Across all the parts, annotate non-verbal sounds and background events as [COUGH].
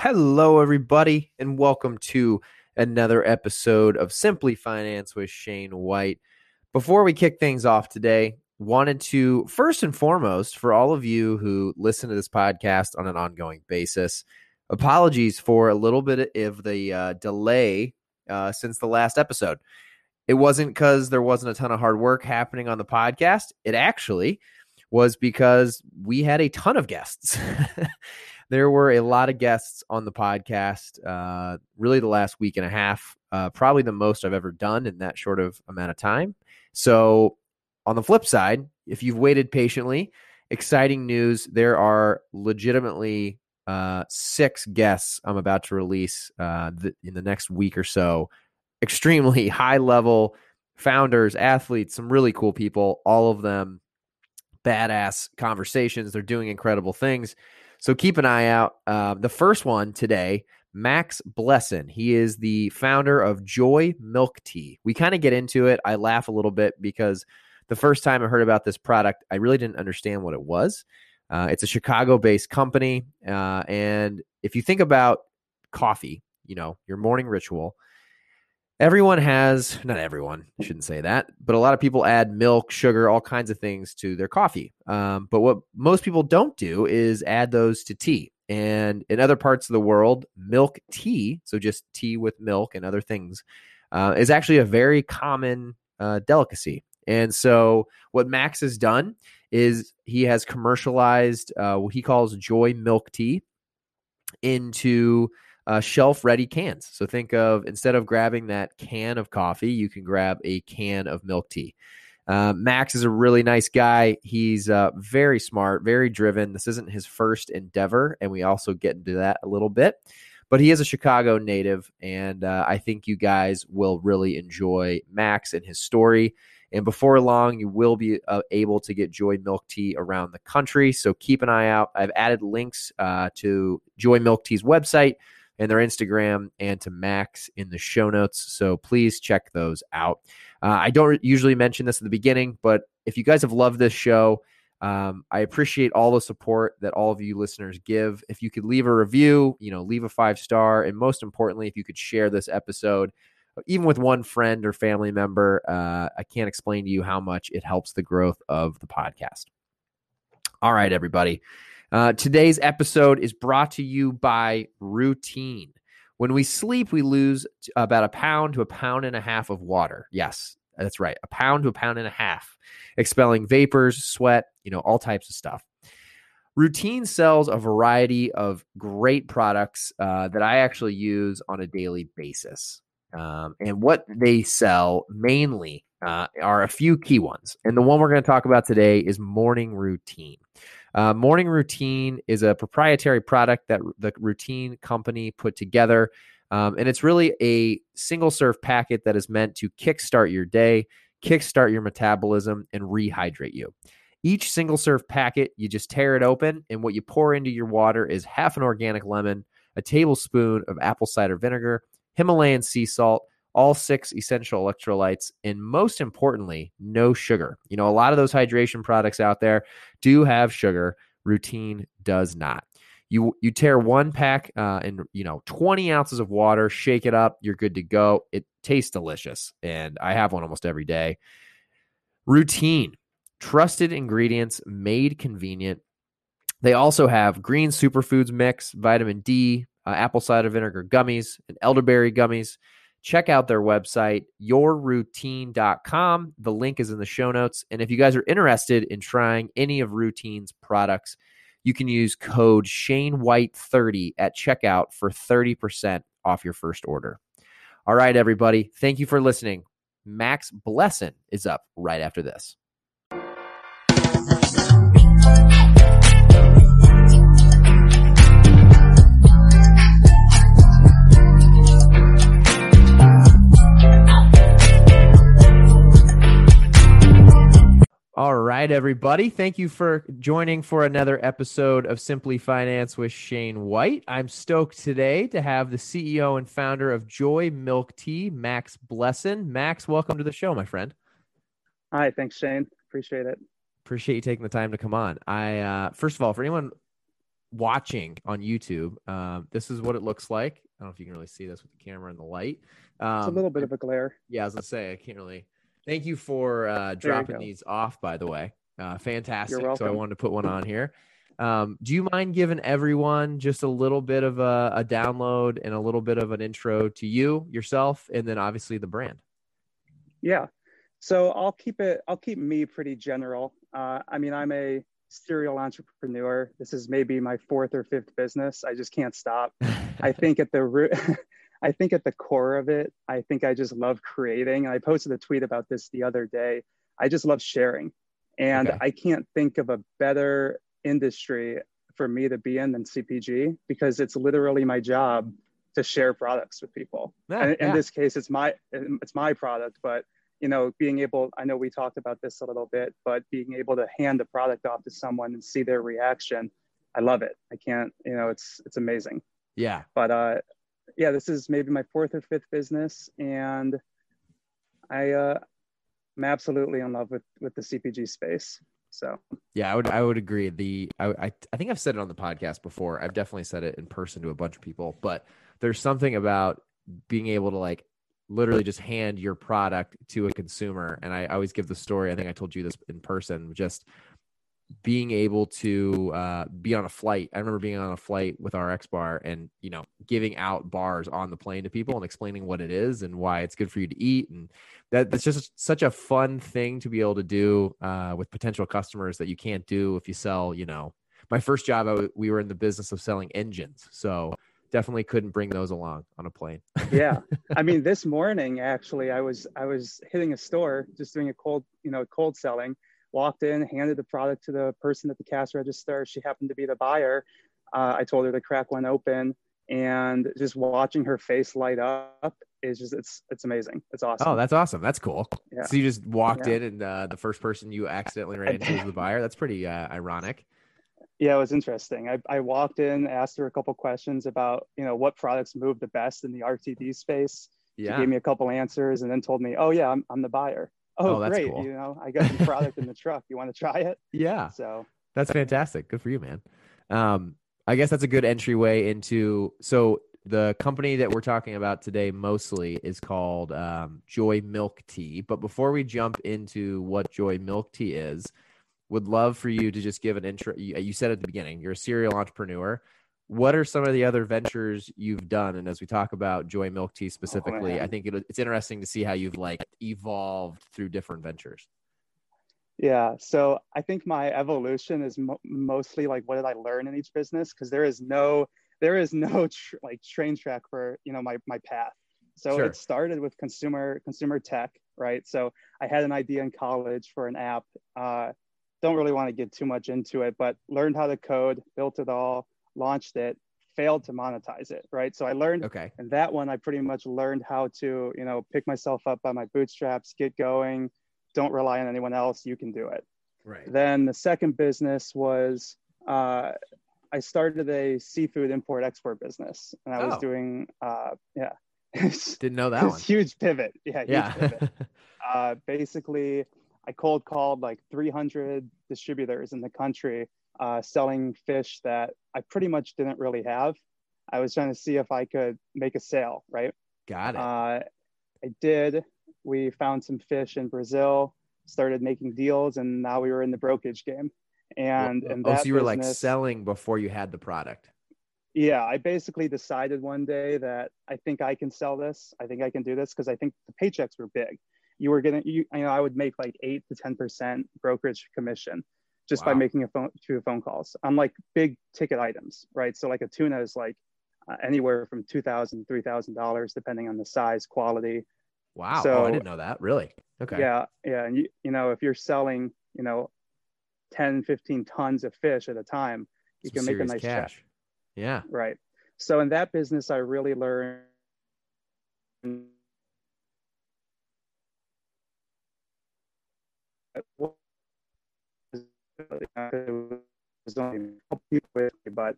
Hello, everybody, and welcome to another episode of Simply Finance with Shane White. Before we kick things off today, wanted to first and foremost for all of you who listen to this podcast on an ongoing basis, apologies for a little bit of the uh, delay uh, since the last episode. It wasn't because there wasn't a ton of hard work happening on the podcast. It actually was because we had a ton of guests. [LAUGHS] there were a lot of guests on the podcast, uh, really the last week and a half, uh, probably the most I've ever done in that short of amount of time. So, on the flip side, if you've waited patiently, exciting news there are legitimately uh, six guests I'm about to release uh, th- in the next week or so. Extremely [LAUGHS] high level founders, athletes, some really cool people, all of them badass conversations. They're doing incredible things. So keep an eye out. Uh, the first one today, Max Blessin. He is the founder of Joy Milk Tea. We kind of get into it. I laugh a little bit because the first time I heard about this product, I really didn't understand what it was. Uh, it's a Chicago based company. Uh, and if you think about coffee, you know, your morning ritual, everyone has not everyone shouldn't say that but a lot of people add milk sugar all kinds of things to their coffee. Um, but what most people don't do is add those to tea. And in other parts of the world milk tea so just tea with milk and other things uh, is actually a very common uh, delicacy. And so what max has done is he has commercialized uh, what he calls joy milk tea into uh, shelf ready cans. So think of instead of grabbing that can of coffee, you can grab a can of milk tea. Uh, Max is a really nice guy. He's uh, very smart, very driven. This isn't his first endeavor, and we also get into that a little bit. But he is a Chicago native, and uh, I think you guys will really enjoy Max and his story. And before long, you will be uh, able to get Joy Milk Tea around the country. So keep an eye out. I've added links uh, to Joy Milk Tea's website and their Instagram and to Max in the show notes. So please check those out. Uh, I don't usually mention this at the beginning, but if you guys have loved this show, um, I appreciate all the support that all of you listeners give. If you could leave a review, you know, leave a five star, and most importantly, if you could share this episode, even with one friend or family member, uh, I can't explain to you how much it helps the growth of the podcast. All right, everybody. Uh, today's episode is brought to you by Routine. When we sleep, we lose about a pound to a pound and a half of water. Yes, that's right. A pound to a pound and a half, expelling vapors, sweat, you know, all types of stuff. Routine sells a variety of great products uh, that I actually use on a daily basis. Um, and what they sell mainly uh, are a few key ones. And the one we're going to talk about today is morning routine. Uh, Morning Routine is a proprietary product that the Routine company put together. Um, and it's really a single serve packet that is meant to kickstart your day, kickstart your metabolism, and rehydrate you. Each single serve packet, you just tear it open, and what you pour into your water is half an organic lemon, a tablespoon of apple cider vinegar, Himalayan sea salt, all six essential electrolytes, and most importantly, no sugar. You know, a lot of those hydration products out there do have sugar. Routine does not. You you tear one pack uh, in you know 20 ounces of water, shake it up, you're good to go. It tastes delicious, and I have one almost every day. Routine, trusted ingredients made convenient. They also have green superfoods mix, vitamin D, uh, apple cider vinegar gummies, and elderberry gummies check out their website, yourroutine.com. The link is in the show notes. And if you guys are interested in trying any of Routine's products, you can use code Shane White 30 at checkout for 30% off your first order. All right, everybody. Thank you for listening. Max Blessin is up right after this. All right, everybody. Thank you for joining for another episode of Simply Finance with Shane White. I'm stoked today to have the CEO and founder of Joy Milk Tea, Max Blessin. Max, welcome to the show, my friend. Hi, thanks, Shane. Appreciate it. Appreciate you taking the time to come on. I uh, first of all, for anyone watching on YouTube, um, this is what it looks like. I don't know if you can really see this with the camera and the light. Um, it's a little bit of a glare. Yeah, as I was gonna say I can't really. Thank you for uh, dropping these off. By the way, uh, fantastic. So I wanted to put one on here. Um, do you mind giving everyone just a little bit of a, a, download and a little bit of an intro to you, yourself, and then obviously the brand? Yeah. So I'll keep it. I'll keep me pretty general. Uh, I mean, I'm a serial entrepreneur. This is maybe my fourth or fifth business. I just can't stop. [LAUGHS] I think at the root. [LAUGHS] I think at the core of it, I think I just love creating. I posted a tweet about this the other day. I just love sharing. And okay. I can't think of a better industry for me to be in than CPG because it's literally my job to share products with people. Yeah, and in this case, it's my it's my product, but you know, being able I know we talked about this a little bit, but being able to hand the product off to someone and see their reaction, I love it. I can't, you know, it's it's amazing. Yeah. But uh yeah, this is maybe my fourth or fifth business and I uh I'm absolutely in love with with the CPG space. So yeah, I would I would agree. The I, I, I think I've said it on the podcast before. I've definitely said it in person to a bunch of people, but there's something about being able to like literally just hand your product to a consumer. And I, I always give the story. I think I told you this in person. Just being able to uh, be on a flight. I remember being on a flight with RXBAR and you know giving out bars on the plane to people and explaining what it is and why it's good for you to eat and that that's just such a fun thing to be able to do uh, with potential customers that you can't do if you sell. You know, my first job, we were in the business of selling engines, so definitely couldn't bring those along on a plane. yeah, I mean, [LAUGHS] this morning actually, I was I was hitting a store just doing a cold you know cold selling walked in, handed the product to the person at the cash register. She happened to be the buyer. Uh, I told her to crack one open, and just watching her face light up is just it's it's amazing. It's awesome. Oh, that's awesome. That's cool. Yeah. So you just walked yeah. in, and uh, the first person you accidentally ran into was the buyer. That's pretty uh, ironic. Yeah, it was interesting. I, I walked in, asked her a couple questions about you know what products move the best in the RTD space. Yeah. She gave me a couple answers, and then told me, "Oh yeah, I'm I'm the buyer." Oh, oh great. Cool. You know, I got the product in the truck. You want to try it? [LAUGHS] Yeah. So that's fantastic. Good for you, man. Um, I guess that's a good entryway into. So the company that we're talking about today mostly is called um, Joy Milk Tea. But before we jump into what Joy Milk Tea is, would love for you to just give an intro. You, you said at the beginning, you're a serial entrepreneur what are some of the other ventures you've done? And as we talk about joy milk tea specifically oh, i think it, it's interesting to see how you've like evolved through different ventures. Yeah so i think my evolution is mo- mostly like what did i learn in each business? Because there is no there is no [LAUGHS] tr- like train track for you know my my path. So sure. it started with consumer consumer tech right? So i had an idea in college for an app. Uh, don't really want to get too much into it but learned how to code built it all launched it, failed to monetize it, right? So I learned okay. and that one I pretty much learned how to, you know, pick myself up by my bootstraps, get going, don't rely on anyone else, you can do it. Right. Then the second business was uh, I started a seafood import export business and I was oh. doing uh, yeah. [LAUGHS] Didn't know that one. Huge pivot. Yeah, huge yeah. pivot. [LAUGHS] uh, basically I cold called like 300 distributors in the country uh, selling fish that I pretty much didn't really have. I was trying to see if I could make a sale, right? Got it. Uh, I did. We found some fish in Brazil, started making deals, and now we were in the brokerage game. And, and oh, so you were business, like selling before you had the product. Yeah, I basically decided one day that I think I can sell this. I think I can do this because I think the paychecks were big. You were getting, you, you know, I would make like eight to ten percent brokerage commission just wow. by making a phone few phone calls on like big ticket items, right? So like a tuna is like uh, anywhere from two thousand, three thousand dollars, depending on the size, quality. Wow! So, oh, I didn't know that. Really? Okay. Yeah, yeah, and you you know if you're selling you know 10, 15 tons of fish at a time, you Some can make a nice cash. Check. Yeah. Right. So in that business, I really learned but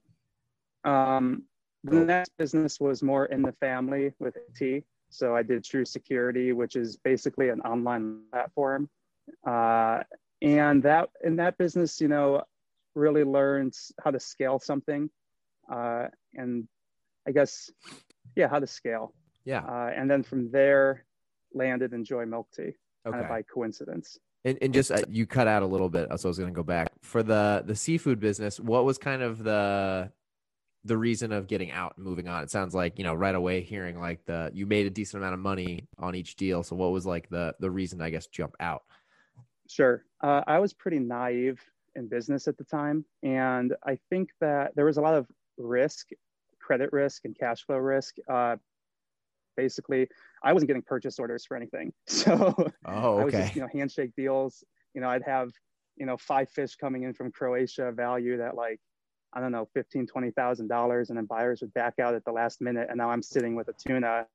um, the next business was more in the family with T. So I did True Security, which is basically an online platform. Uh, and that in that business, you know, really learned how to scale something, uh, and I guess, yeah, how to scale. Yeah. Uh, and then from there, landed in Joy Milk Tea, kind of by coincidence. And, and just uh, you cut out a little bit, so I was going to go back for the the seafood business. What was kind of the the reason of getting out and moving on? It sounds like you know right away hearing like the you made a decent amount of money on each deal. So what was like the the reason I guess jump out? Sure. Uh, I was pretty naive in business at the time. And I think that there was a lot of risk, credit risk, and cash flow risk. Uh, basically, I wasn't getting purchase orders for anything. [LAUGHS] So Oh, I was okay. just, you know, handshake deals. You know, I'd have, you know, five fish coming in from Croatia valued at like, I don't know, fifteen, twenty thousand dollars, and then buyers would back out at the last minute, and now I'm sitting with a tuna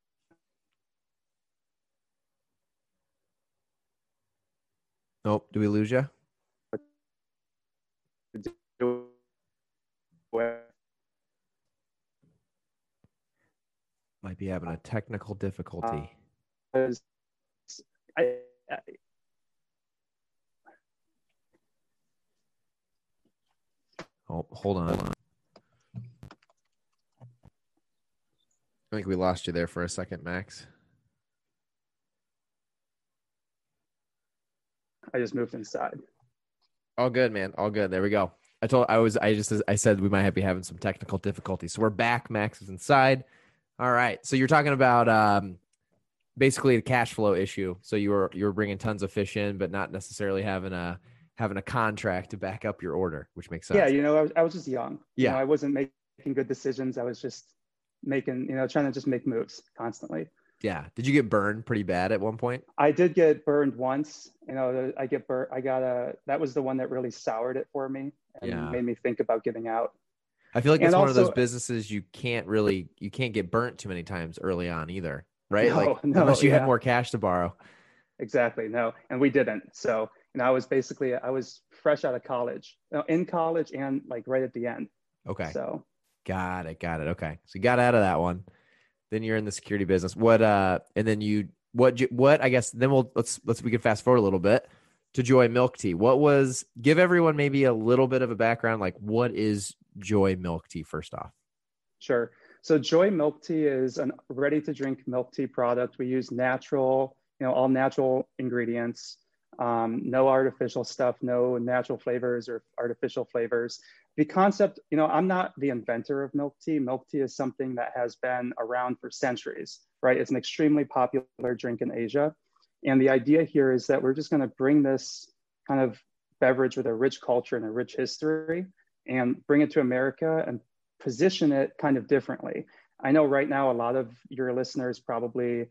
Nope. Do we lose you? Might be having a technical difficulty. Uh, was I, I oh, hold on. I think we lost you there for a second, Max. I just moved inside. All good, man. All good. There we go. I told I was I just I said we might be having some technical difficulties. So we're back. Max is inside. All right. So you're talking about um basically the cash flow issue. So you were you were bringing tons of fish in, but not necessarily having a having a contract to back up your order, which makes sense. Yeah, you know, I was, I was just young. You Yeah. know, I wasn't making good decisions. I was just making, you know, trying to just make moves constantly. Yeah. Did you get burned pretty bad at one point? I did get burned once. You know, I get burnt. I got a. That was the one that really soured it for me and Yeah. made me think about giving out. I feel like And it's one of those businesses you can't really you can't get burnt too many times early on either, right? No, like [LAUGHS] no, unless you have yeah. more cash to borrow. Exactly. No, and we didn't. So, know, I was basically I was fresh out of college, in college and like right at the end. Okay. So Got it. Got it. Okay. So you got out of that one. Then you're in the security business. What uh and then you what what I guess then we'll let's let's we can fast forward a little bit to Joy Milk Tea. What was give everyone maybe a little bit of a background like what is Joy Milk Tea first off? Sure. So Joy Milk Tea is a ready to drink milk tea product. We use natural, you know, all natural ingredients, um, no artificial stuff, no natural flavors or artificial flavors. The concept, you know, I'm not the inventor of milk tea. Milk tea is something that has been around for centuries, right? It's an extremely popular drink in Asia. And the idea here is that we're just going to bring this kind of beverage with a rich culture and a rich history and bring it to America and position it kind of differently. I know right now a lot of your listeners probably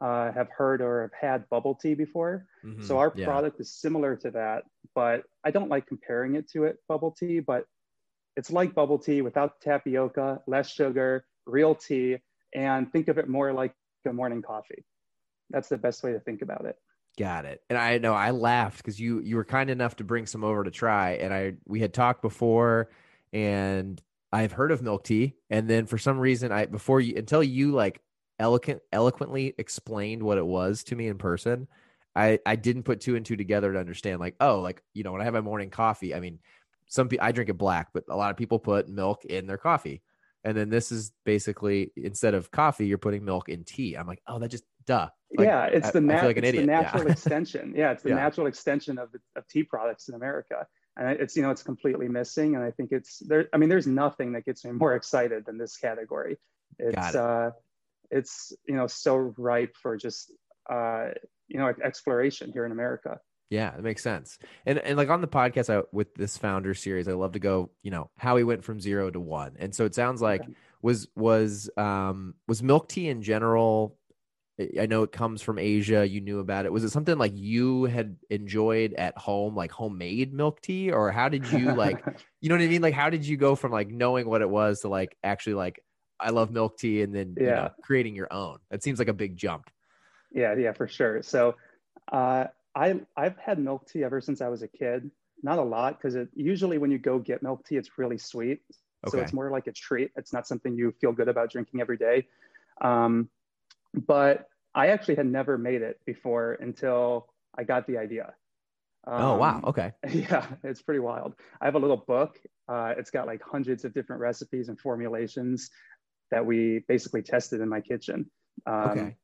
uh, have heard or have had bubble tea before. So Mhm. our Yeah. product is similar to that, but I don't like comparing it to it bubble tea, but it's like bubble tea without tapioca, less sugar, real tea, and think of it more like a morning coffee. That's the best way to think about it. Got it. And I know I laughed because you you were kind enough to bring some over to try, and I we had talked before, and I've heard of milk tea, and then for some reason I before you until you like eloquent eloquently explained what it was to me in person, I I didn't put two and two together to understand like oh like you know when I have my morning coffee, I mean some people I drink it black, but a lot of people put milk in their coffee. And then this is basically instead of coffee, you're putting milk in tea. I'm like, oh, that just duh. Like, yeah, it's the, nat- like it's the idiot. Yeah. natural [LAUGHS] extension. Yeah, it's the Yeah. natural extension of, the, of tea products in America. And it's, you know, it's completely missing. And I think it's there. I mean, there's nothing that gets me more excited than this category. It's, it. uh, it's, you know, so ripe for just, uh, you know, exploration here in America. Yeah, it makes sense. And and like on the podcast I, with this founder series, I love to go, you know, how he went from zero to one. And so it sounds like was was um was milk tea in general. I- know it comes from Asia. You knew about it. Was it something like you had enjoyed at home, like homemade milk tea, or how did you like? [LAUGHS] you know what I mean? Like, how did you go from like knowing what it was to like actually like I love milk tea, and then you Yeah. know, creating your own? That seems like a big jump. Yeah, yeah, for sure. So, uh, I I've had milk tea ever since I was a kid. Not a lot because it usually when you go get milk tea, it's really sweet. Okay. So it's more like a treat. It's not something you feel good about drinking every day. Um, but I actually had never made it before until I got the idea. oh wow, Um, okay. [LAUGHS] Yeah, it's pretty wild. I have a little book. Uh, it's got like hundreds of different recipes and formulations that we basically tested in my kitchen. Um, Okay.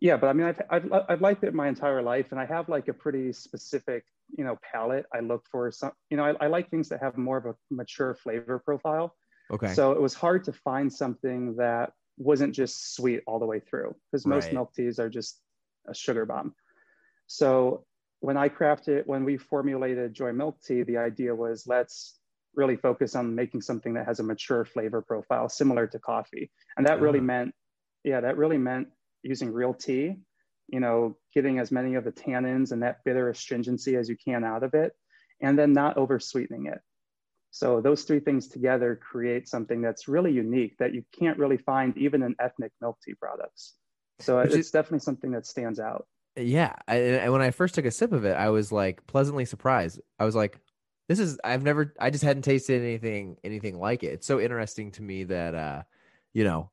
Yeah, but I mean, I've, I've, I've liked it my entire life, and I have like a pretty specific, you know, palate. I look for some, you know, I, I like things that have more of a mature flavor profile. Okay. So it was hard to find something that wasn't just sweet all the way through because most Right. milk teas are just a sugar bomb. So when I crafted, when we formulated Joy Milk Tea, the idea was let's really focus on making something that has a mature flavor profile similar to coffee. And that really Ah. meant, yeah, that really meant using real tea, you know, getting as many of the tannins and that bitter astringency as you can out of it, and then not over sweetening it. So those three things together create something that's really unique that you can't really find even in ethnic milk tea products. So Which it's is- definitely something that stands out. Yeah, I, and when I first took a sip of it, I was like pleasantly surprised. I was like, "This is I've never I just hadn't tasted anything anything like it." It's so interesting to me that uh, you know,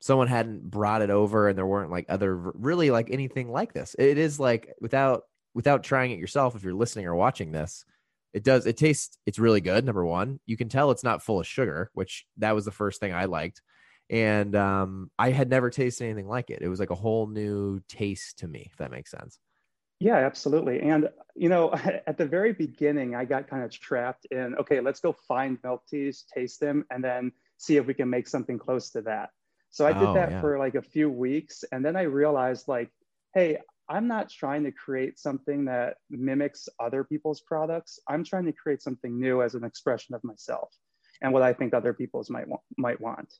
someone hadn't brought it over and there weren't like other really like anything like this. It is like without without trying it yourself if you're listening or watching this, it does it tastes it's really good number 1. You can tell it's not full of sugar, which that was the first thing I liked and um, I had never tasted anything like it. It was like a whole new taste to me, if that makes sense. Yeah, absolutely. And, you know, [LAUGHS] at the very beginning, I got kind of trapped in, okay, let's go find milk teas, taste them, and then see if we can make something close to that. So I did Oh, that yeah. for like a few weeks. And then I realized, like, hey, I'm not trying to create something that mimics other people's products. I'm trying to create something new as an expression of myself and what I think other people's might want. Might want.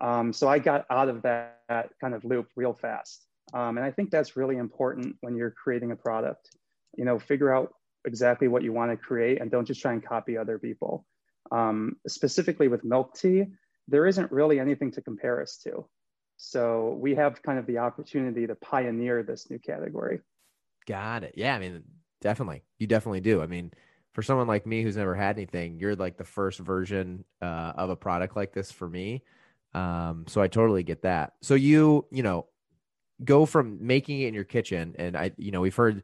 Um, so I got out of that, that kind of loop real fast. Um, and I think that's really important when you're creating a product. You know, figure out exactly what you want to create and don't just try and copy other people. Um, specifically with milk tea, there isn't really anything to compare us to. So we have kind of the opportunity to pioneer this new category. Got it. Yeah, I mean, definitely. You definitely do. I mean, for someone like me who's never had anything, you're like the first version uh, of a product like this for me. Um, so I totally get that. So you, you know, go from making it in your kitchen, and I, you know, we've heard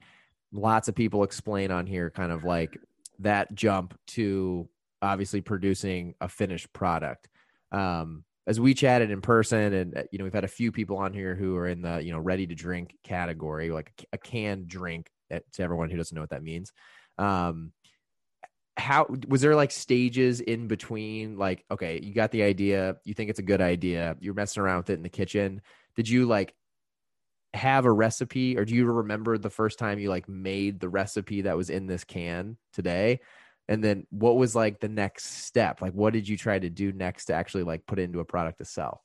lots of people explain on here kind of like that jump to obviously producing a finished product. Um, as we chatted in person, and uh, you know, we've had a few people on here who are in the you know ready to drink category, like a, canned drink. uh, To everyone who doesn't know what that means, um, how was there like stages in between? Like, okay, you got the idea, you think it's a good idea, you're messing around with it in the kitchen. Did you like have a recipe, or do you remember the first time you like made the recipe that was in this can today? And then what was like the next step like what did you try to do next to actually like put it into a product to sell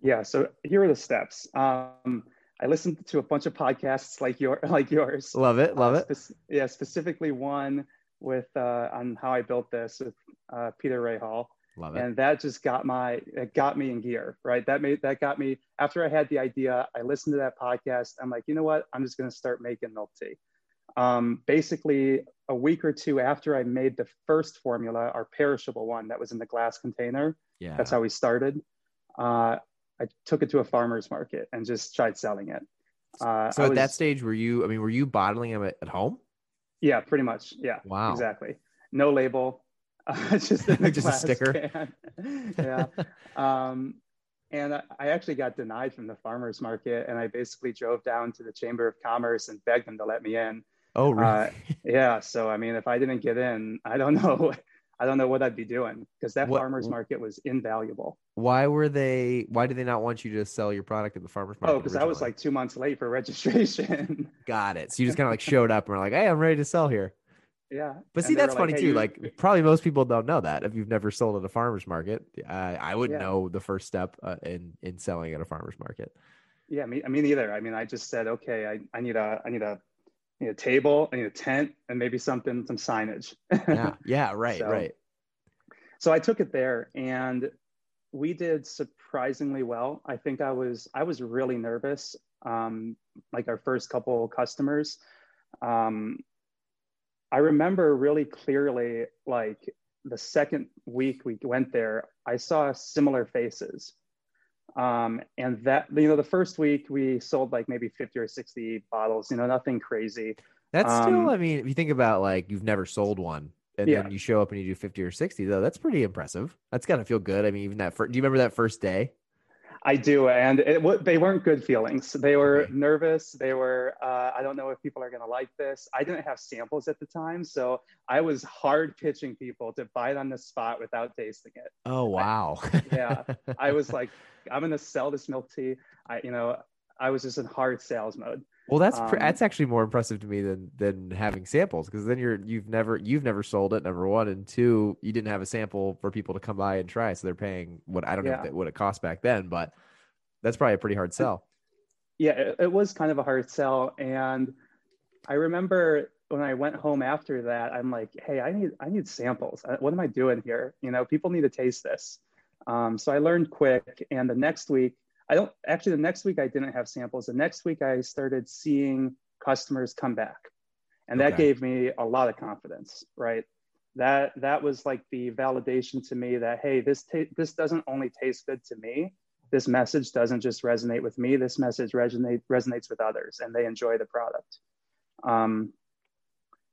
Yeah. So here are the steps. Um, I listened to a bunch of podcasts like your [LAUGHS] like yours. love it love Uh, it yeah, specifically one with uh, on how I built this with uh, Peter Rahal, love it and that just got my it got me in gear. Right, that made that got me. After I had the idea, I listened to that podcast. I'm like, you know what? I'm just going to start making milk tea. Um, basically, a week or two after I made the first formula, our perishable one that was in the glass container, yeah that's how we started. Uh, I took it to a farmer's market and just tried selling it. Uh, so I at that stage were you i mean were you bottling them at, at home Yeah, pretty much. Yeah. wow Exactly. No label. Uh, [LAUGHS] just [LAUGHS] Just a sticker. [LAUGHS] yeah. Um, and I, I actually got denied from the farmers market, and I basically drove down to the Chamber of Commerce and begged them to let me in. Oh really Uh, Yeah. So I mean, if I didn't get in, I don't [LAUGHS] know. I don't know what I'd be doing because that What- farmers market was invaluable. why were they why did they not want you to sell your product at the farmers market Oh, because I was like two months late for [LAUGHS] registration. got it so you just kind of like showed up and were like hey i'm ready to sell here yeah. but see that's like, funny "Hey, too you- like [LAUGHS] probably most people don't know that if you've never sold at a farmers market uh, i wouldn't Yeah. know the first step uh, in in selling at a farmers market Yeah, me, I mean, either. I mean, I just said, okay, I, I need a, I need a, A table, I need a tent, and maybe something, some signage. yeah [LAUGHS] yeah right So- right so I took it there, and we did surprisingly well. I think I was, I was really nervous. Um, like our first couple customers, um, I remember really clearly, like the second week we went there, I saw similar faces. Um, and that, you know, the first week we sold like maybe 50 or 60 bottles, you know, nothing crazy. That's still, Um, I mean, if you think about like you've never sold one and Yeah. then you show up and you do 50 or 60, though, that's pretty impressive. That's got to feel good. I mean, even that, first, do you remember that first day? I do, and it, wa- they weren't good feelings. They were Okay. nervous. They were. Uh, I don't know if people are going to like this. I didn't have samples at the time, so I was hard pitching people to buy it on the spot without tasting it. Oh, wow. Yeah. I was like, [LAUGHS] I'm going to sell this milk tea. I, you know, I was just in hard sales mode. well, that's, um, that's actually more impressive to me than, than having samples. Cause then you're, you've never, you've never sold it. Number one. And two, you didn't have a sample for people to come by and try. So they're paying what, I don't know Yeah. that, what it cost back then, but that's probably a pretty hard sell. yeah, it, it was kind of a hard sell. And I remember when I went home after that, I'm like, hey, I need I need samples. What am I doing here? You know, people need to taste this. Um, so I learned quick. And the next week, I don't actually the next week I didn't have samples. The next week I started seeing customers come back. And that gave me a lot of confidence, right? That that was like the validation to me that hey, this ta- this doesn't only taste good to me, this message doesn't just resonate with me this message resonate, resonates with others and they enjoy the product um,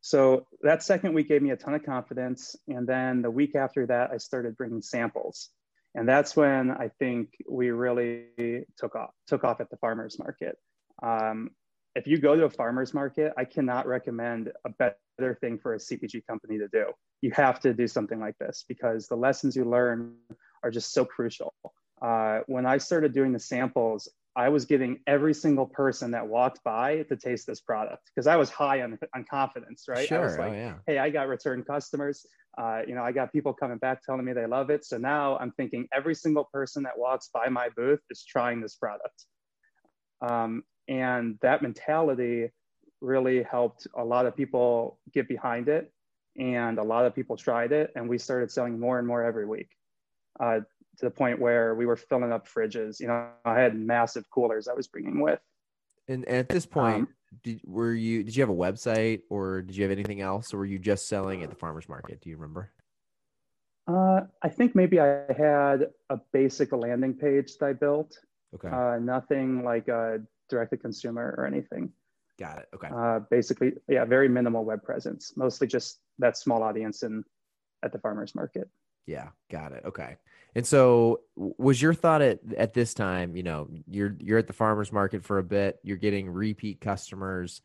so that second week gave me a ton of confidence and then the week after that i started bringing samples and that's when i think we really took off took off at the farmers market um, if you go to a farmers market i cannot recommend a better thing for a cpg company to do you have to do something like this because the lessons you learn are just so crucial uh, when I started doing the samples, I was getting every single person that walked by to taste this product because I was high on, on confidence, right? Sure. I was like, oh, yeah. hey, I got return customers. Uh, you know, I got people coming back telling me they love it. So now I'm thinking every single person that walks by my booth is trying this product. Um, and that mentality really helped a lot of people get behind it. And a lot of people tried it. And we started selling more and more every week. Uh, to the point where we were filling up fridges. You know, I had massive coolers I was bringing with. And, at this point, Um, did, were you, did you have a website or did you have anything else or were you just selling at the farmer's market? Do you remember? Uh, I think maybe I had a basic landing page that I built. Okay. Uh, nothing like a direct to consumer or anything. Got it. Okay. Uh, basically, yeah, very minimal web presence. Mostly just that small audience in at the farmers market. Yeah, got it. Okay. And so was your thought at at this time, you know, you're you're at the farmers market for a bit, you're getting repeat customers.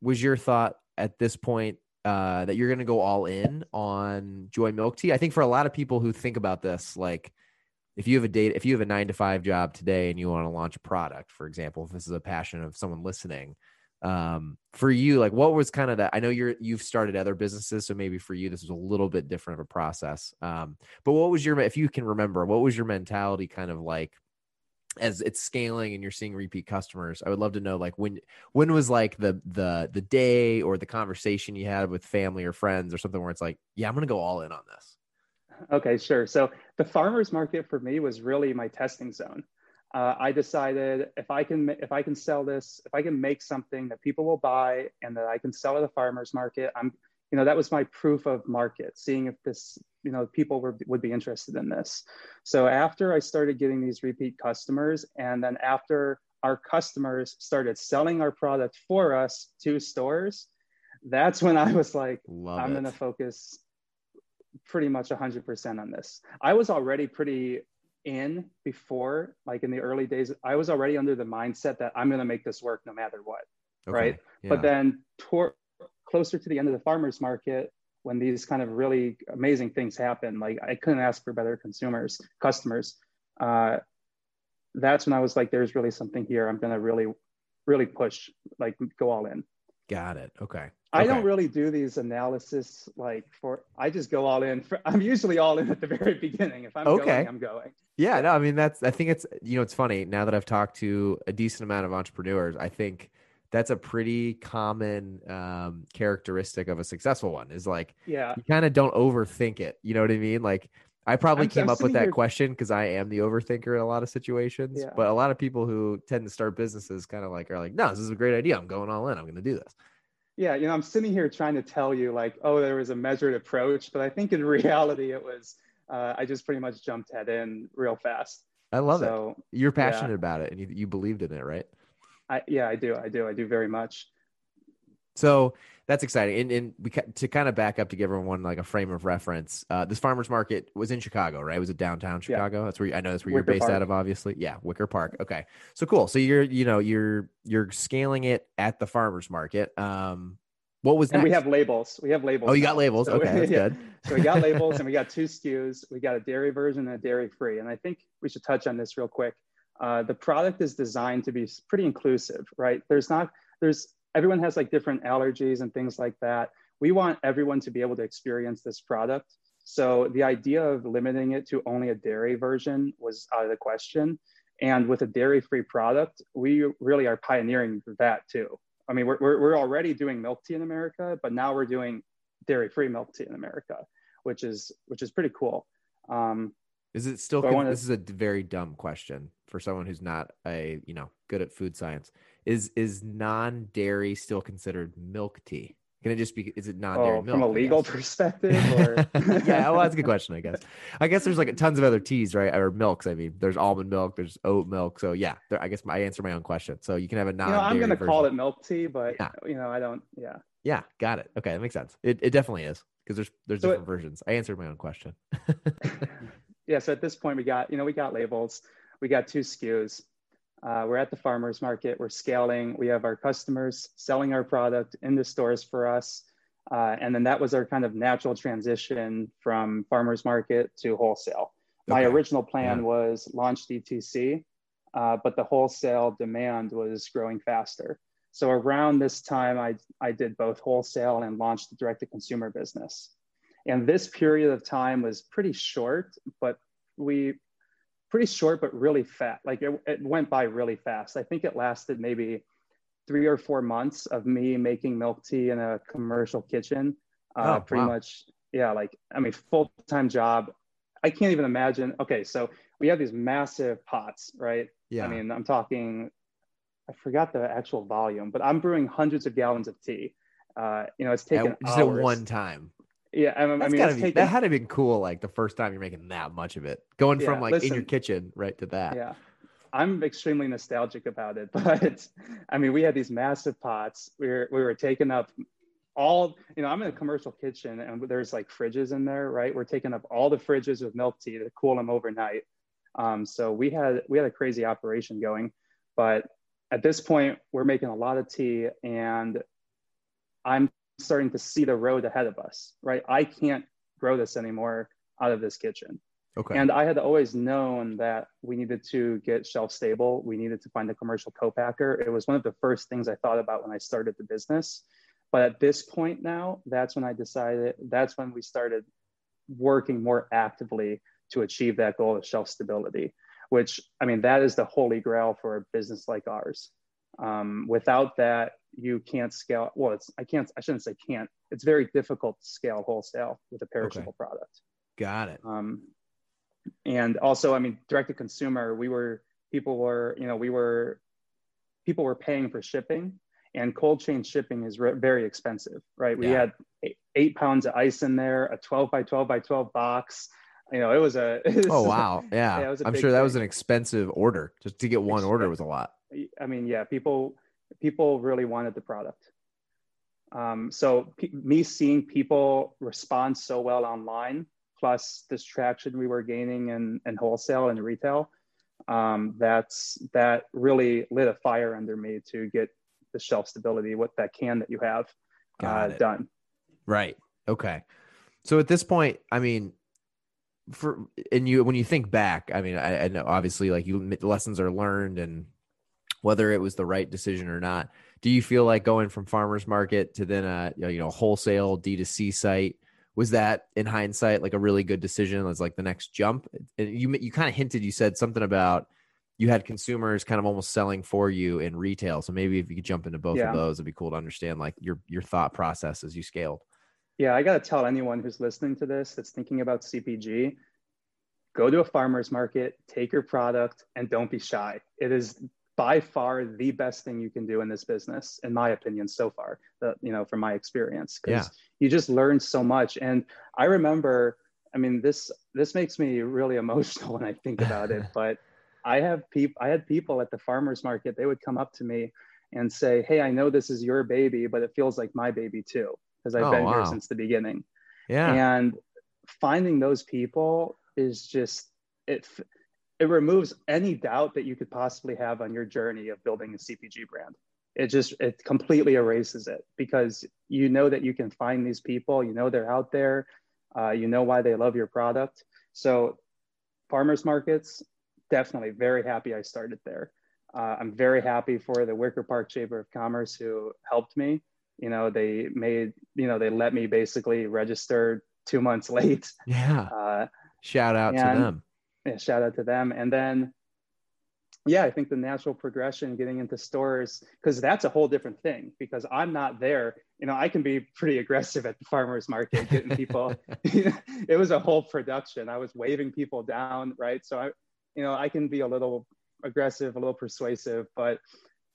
Was your thought at this point uh that you're going to go all in on Joy Milk Tea? I think for a lot of people who think about this like if you have a date if you have a 9 to 5 job today and you want to launch a product, for example, if this is a passion of someone listening, um for you like what was kind of that i know you're you've started other businesses so maybe for you this was a little bit different of a process um but what was your if you can remember what was your mentality kind of like as it's scaling and you're seeing repeat customers i would love to know like when when was like the the the day or the conversation you had with family or friends or something where it's like yeah i'm gonna go all in on this Okay, sure. So the farmers market for me was really my testing zone. Uh, I decided if I can if I can sell this, if I can make something that people will buy and that I can sell at a farmers market, I'm you know that was my proof of market, seeing if this you know people were, would be interested in this. So after I started getting these repeat customers, and then after our customers started selling our product for us to stores, that's when I was like, love I'm going to focus pretty much 100% on this. I was already pretty in before, like in the early days, I was already under the mindset that I'm going to make this work no matter what. Okay, right? yeah. But then toward closer to the end of the farmers market, when these kind of really amazing things happen, like I couldn't ask for better consumers, customers. Uh, that's when I was like, there's really something here. I'm going to really, really push, like go all in. got it okay I Okay. don't really do these analysis like for I just go all in. For, [LAUGHS] I'm usually all in at the very beginning. If I'm Okay. going, I'm going. Yeah, no, I mean that's I think it's you know it's funny now that I've talked to a decent amount of entrepreneurs, I think that's a pretty common um, characteristic of a successful one is like Yeah. you kind of don't overthink it. You know what I mean? Like I probably I'm- came I'm up with that here- question because I am the overthinker in a lot of situations. Yeah. But a lot of people who tend to start businesses kind of like are like, no, this is a great idea. I'm going all in. I'm going to do this. Yeah. You know, I'm sitting here trying to tell you like, oh, there was a measured approach, but I think in [LAUGHS] reality it was uh, I just pretty much jumped head in real fast. I love it. You're yeah. passionate about it and you, you believed in it, right? I yeah, I do. I do. I do very much. So that's exciting. And, and we to kind of back up to give everyone like a frame of reference. Uh, this farmers market was in Chicago, right? Was it downtown Chicago? Yeah. That's where you, I know that's where Wicker you're based Park. out of, obviously. Yeah, Wicker Park. Okay, so cool. So you're you know you're you're scaling it at the farmers market. Um, what was and we have labels. We have labels. Oh, you now. got labels. So, okay, that's [LAUGHS] yeah. good. so we got [LAUGHS] labels, and we got two SKUs. We got a dairy version and a dairy free. And I think we should touch on this real quick. Uh, the product is designed to be pretty inclusive, right? There's not there's everyone has like different allergies and things like that we want everyone to be able to experience this product. So the idea of limiting it to only a dairy version was out of the question. And with a dairy free product, we really are pioneering that too. I mean, we're, we're already doing milk tea in America, but now we're doing dairy free milk tea in America, which is, which is pretty cool. Um, is it still, con- wanna, this is a very dumb question for someone who's not a, you know, good at food science. Is, is non-dairy still considered milk tea? Can it just be? Is it non-dairy oh, milk? From a legal perspective, or [LAUGHS] yeah, well, that's a good question. I guess. I guess there's like tons of other teas, right? Or milks. I mean, there's almond milk, there's oat milk. So yeah, there, I guess I answer my own question. So you can have a non. You know, I'm going to call it milk tea, but yeah. you know, I don't. Yeah. Yeah, got it. Okay, that makes sense. It it definitely is because there's there's so different it, versions. I answered my own question. [LAUGHS] yeah. So at this point, we got you know we got labels. We got two SKUs. Uh, we're at the farmers market, we're scaling, we have our customers selling our product in the stores for us. Uh, and then that was our kind of natural transition from farmers market to wholesale. My original plan yeah. was launch DTC, uh, but the wholesale demand was growing faster. So around this time, I, I did both wholesale and launched the direct to consumer business. And this period of time was pretty short, but we pretty short, but really fat. Like it, it went by really fast. I think it lasted maybe three or four months of me making milk tea in a commercial kitchen. Uh, oh, pretty wow. much, yeah, like, I mean, full time job. I can't even imagine. Okay, so we have these massive pots, right? Yeah. I mean, I'm talking, I forgot the actual volume, but I'm brewing hundreds of gallons of tea. Uh, you know, it's taken just at one time. Yeah, I, I mean, be, that had to be cool. Like the first time you're making that much of it, going yeah, from like listen, in your kitchen right to that. Yeah, I'm extremely nostalgic about it, [LAUGHS] but I mean, we had these massive pots. We were we were taking up all. You know, I'm in a commercial kitchen, and there's like fridges in there, right? We're taking up all the fridges with milk tea to cool them overnight. Um, so we had we had a crazy operation going, but at this point, we're making a lot of tea, and I'm starting to see the road ahead of us, right? I can't grow this anymore out of this kitchen. Okay. And I had always known that we needed to get shelf stable. We needed to find a commercial co-packer. It was one of the first things I thought about when I started the business. But at this point now, that's when I decided, that's when we started working more actively to achieve that goal of shelf stability, which I mean, that is the holy grail for a business like ours. Um, without that, you can't scale. Well, it's I can't. I shouldn't say can't. It's very difficult to scale wholesale with a perishable okay. product. Got it. Um, and also, I mean, direct to consumer, we were people were you know we were people were paying for shipping, and cold chain shipping is re- very expensive, right? We yeah. had eight, eight, pounds of ice in there, a twelve by twelve by twelve box. You know, it was a. [LAUGHS] It was, oh wow! [LAUGHS] Yeah, yeah I'm sure that thing. was an expensive order. Just to get one order was a lot. I mean, yeah, people people really wanted the product. Um, so me seeing people respond so well online, plus this traction we were gaining in, in wholesale and retail, um, that's that really lit a fire under me to get the shelf stability with that can that you have uh, done. Right. Okay. So at this point, I mean, for and you when you think back, I mean, I, I know obviously like you lessons are learned and whether it was the right decision or not. Do you feel like going from farmers market to then a you know wholesale D2C site was that in hindsight like a really good decision as like the next jump? And you you kind of hinted you said something about you had consumers kind of almost selling for you in retail. So maybe if you could jump into both yeah. of those, it'd be cool to understand like your your thought process as you scaled. Yeah, I got to tell anyone who's listening to this that's thinking about CPG, go to a farmer's market, take your product, and don't be shy. It is by far the best thing you can do in this business, in my opinion, so far. That you know, from my experience, because yeah. you just learn so much. And I remember, I mean, this this makes me really [LAUGHS] emotional when I think about it. [LAUGHS] But I have people, I had people at the farmers market. They would come up to me, and say, Hey, I know this is your baby, but it feels like my baby too, because I've Oh, been wow. here since the beginning. Yeah. And finding those people is just, it, it removes any doubt that you could possibly have on your journey of building a CPG brand. It just, it completely erases it because you know that you can find these people, you know they're out there, uh, you know why they love your product. So, farmers markets, definitely very happy I started there. Uh, I'm very happy for the Wicker Park Chamber of Commerce who helped me. You know, they made, you know, they let me basically register two months [LAUGHS] late. yeah. Uh, Shout out to them. Yeah, shout out to them. And then, yeah, I think the natural progression getting into stores, because that's a whole different thing because I'm not there. You know, I can be pretty aggressive at the farmer's market, getting people, [LAUGHS] it was a whole production. I was waving people down, right? So I, you know, I can be a little aggressive, a little persuasive, but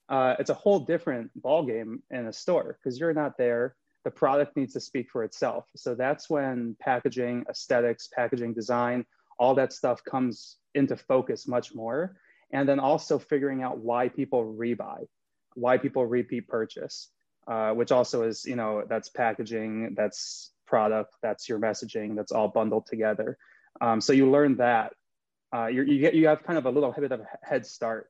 uh, it's a whole different ballgame in a store because you're not there. The product needs to speak for itself. So that's when packaging, aesthetics, packaging design, all that stuff comes into focus much more. And then also figuring out why people rebuy, why people repeat purchase, uh, which also is, you know, that's packaging, that's product, that's your messaging, that's all bundled together. Um, so you learn that. Uh, you get you have kind of a little bit of a head start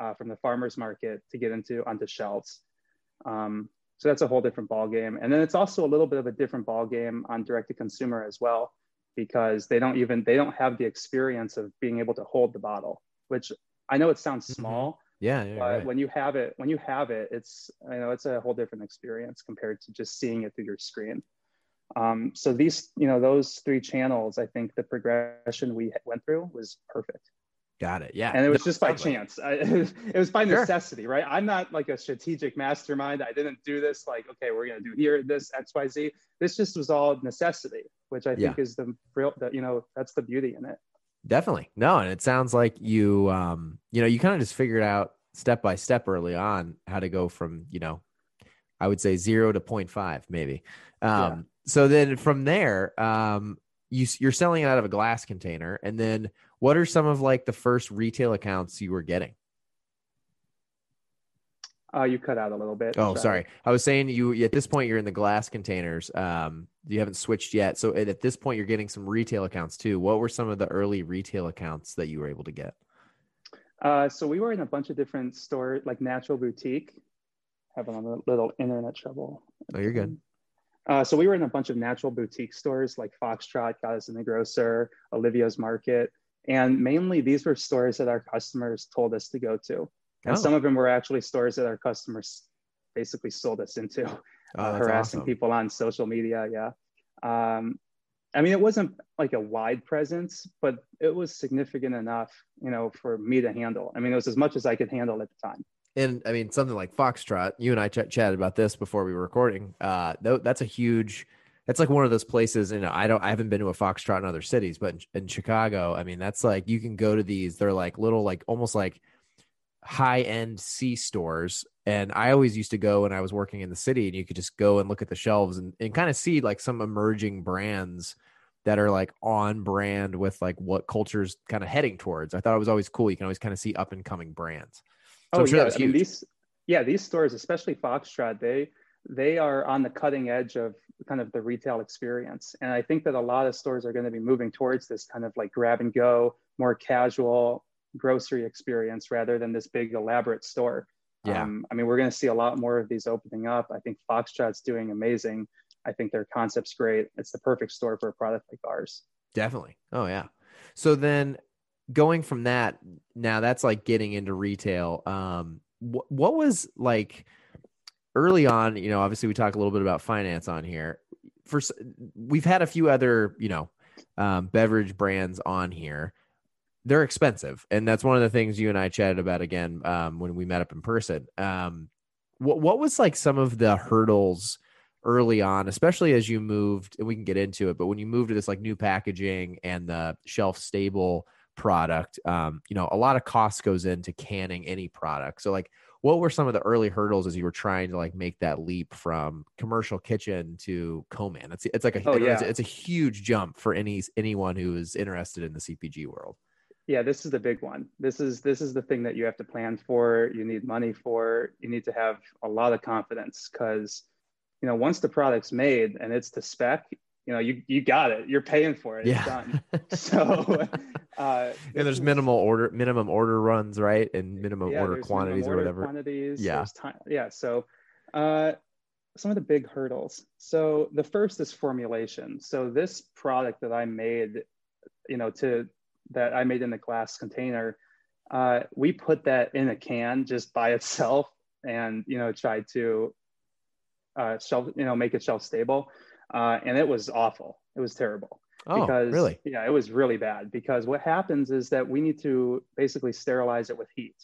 uh, from the farmers market to get into onto shelves. Um, so that's a whole different ball game. And then it's also a little bit of a different ball game on direct to consumer as well, because they don't even they don't have the experience of being able to hold the bottle, which I know it sounds Mhm. small, Yeah. yeah but right. when you have it, when you have it, it's you know it's a whole different experience compared to just seeing it through your screen. Um, so these, you know, those three channels, I think the progression we went through was perfect Got it. Yeah. and it was No, just by chance. I, [LAUGHS] it was by Sure. necessity, right? I'm not like a strategic mastermind. I didn't do this like, okay, we're gonna do here this X Y Z. This just was all necessity, which I think is the real. That you know, that's the beauty in it. Definitely. No, and it sounds like you um, you know, you kind of just figured out step by step early on how to go from, you know, I would say 0 to 0.5 maybe. Um Yeah. so then from there, um you you're selling it out of a glass container and then what are some of like the first retail accounts you were getting? Uh, you cut out a little bit. Oh, sorry. I was saying you at this point you're in the glass containers. Um you haven't switched yet. So at at this point you're getting some retail accounts too. What were some of the early retail accounts that you were able to get? Uh, so we were in a bunch of different stores, like Natural Boutique. Having a little internet trouble. Oh, you're good. Uh, so we were in a bunch of natural boutique stores like Foxtrot, us in the grocer, Olivia's Market, and mainly these were stores that our customers told us to go to, and Oh. some of them were actually stores that our customers basically sold us into, Oh, [LAUGHS] uh, harassing awesome. people on social media. Yeah, um, I mean it wasn't like a wide presence, but it was significant enough, you know, for me to handle. I mean, it was as much as I could handle at the time. And I mean, something like Foxtrot, you and I ch- chatted about this before we were recording. Uh, tho- that's a huge, that's like one of those places. And I don't, I haven't been to a Foxtrot in other cities, but in, in Chicago, I mean, that's like, you can go to these, they're like little, like almost like high end C stores. And I always used to go when I was working in the city and you could just go and look at the shelves and, and kind of see like some emerging brands that are like on brand with like what culture's kind of heading towards. I thought it was always cool. You can always kind of see up and coming brands. So oh, I'm sure Oh, I mean, these, yeah, these stores, especially Foxtrot, they they are on the cutting edge of kind of the retail experience, and I think that a lot of stores are going to be moving towards this kind of like grab and go, more casual grocery experience rather than this big elaborate store. Yeah. Um, I mean, we're going to see a lot more of these opening up. I think Foxtrot's doing amazing. I think their concept's great. It's the perfect store for a product like ours. Definitely. Oh yeah. So then going from that, now that's like getting into retail. Um, wh- what was like early on? You know, obviously we talk a little bit about finance on here. For we've had a few other, you know, um, beverage brands on here. They're expensive, and that's one of the things you and I chatted about again um, when we met up in person. Um, what what was like some of the hurdles? early on, especially as you moved, and we can get into it, but when you moved to this like new packaging and the shelf stable product, um, you know, a lot of cost goes into canning any product. So like what were some of the early hurdles as you were trying to like make that leap from commercial kitchen to co-man? It's it's like a Oh, it's, it's a huge jump for any anyone who is interested in the CPG world. Yeah, this is the big one. This is this is the thing that you have to plan for. You need money for. You need to have a lot of confidence because, you know, once the product's made and it's to spec, you know, you you got it. You're paying for it. Yeah. It's done. [LAUGHS] So, uh, and there's minimal order, minimum order runs, right? And minimum yeah, order quantities minimum or whatever. Quantities. Yeah. Time, yeah. So, uh, some of the big hurdles. So the first is formulation. So this product that I made, you know, to that I made in a glass container, uh, we put that in a can just by [LAUGHS] itself, and you know, tried to uh, shelf, you know, make it shelf stable, uh, and it was awful. It was terrible. Oh, because really? yeah it was really bad. Because what happens is that we need to basically sterilize it with heat.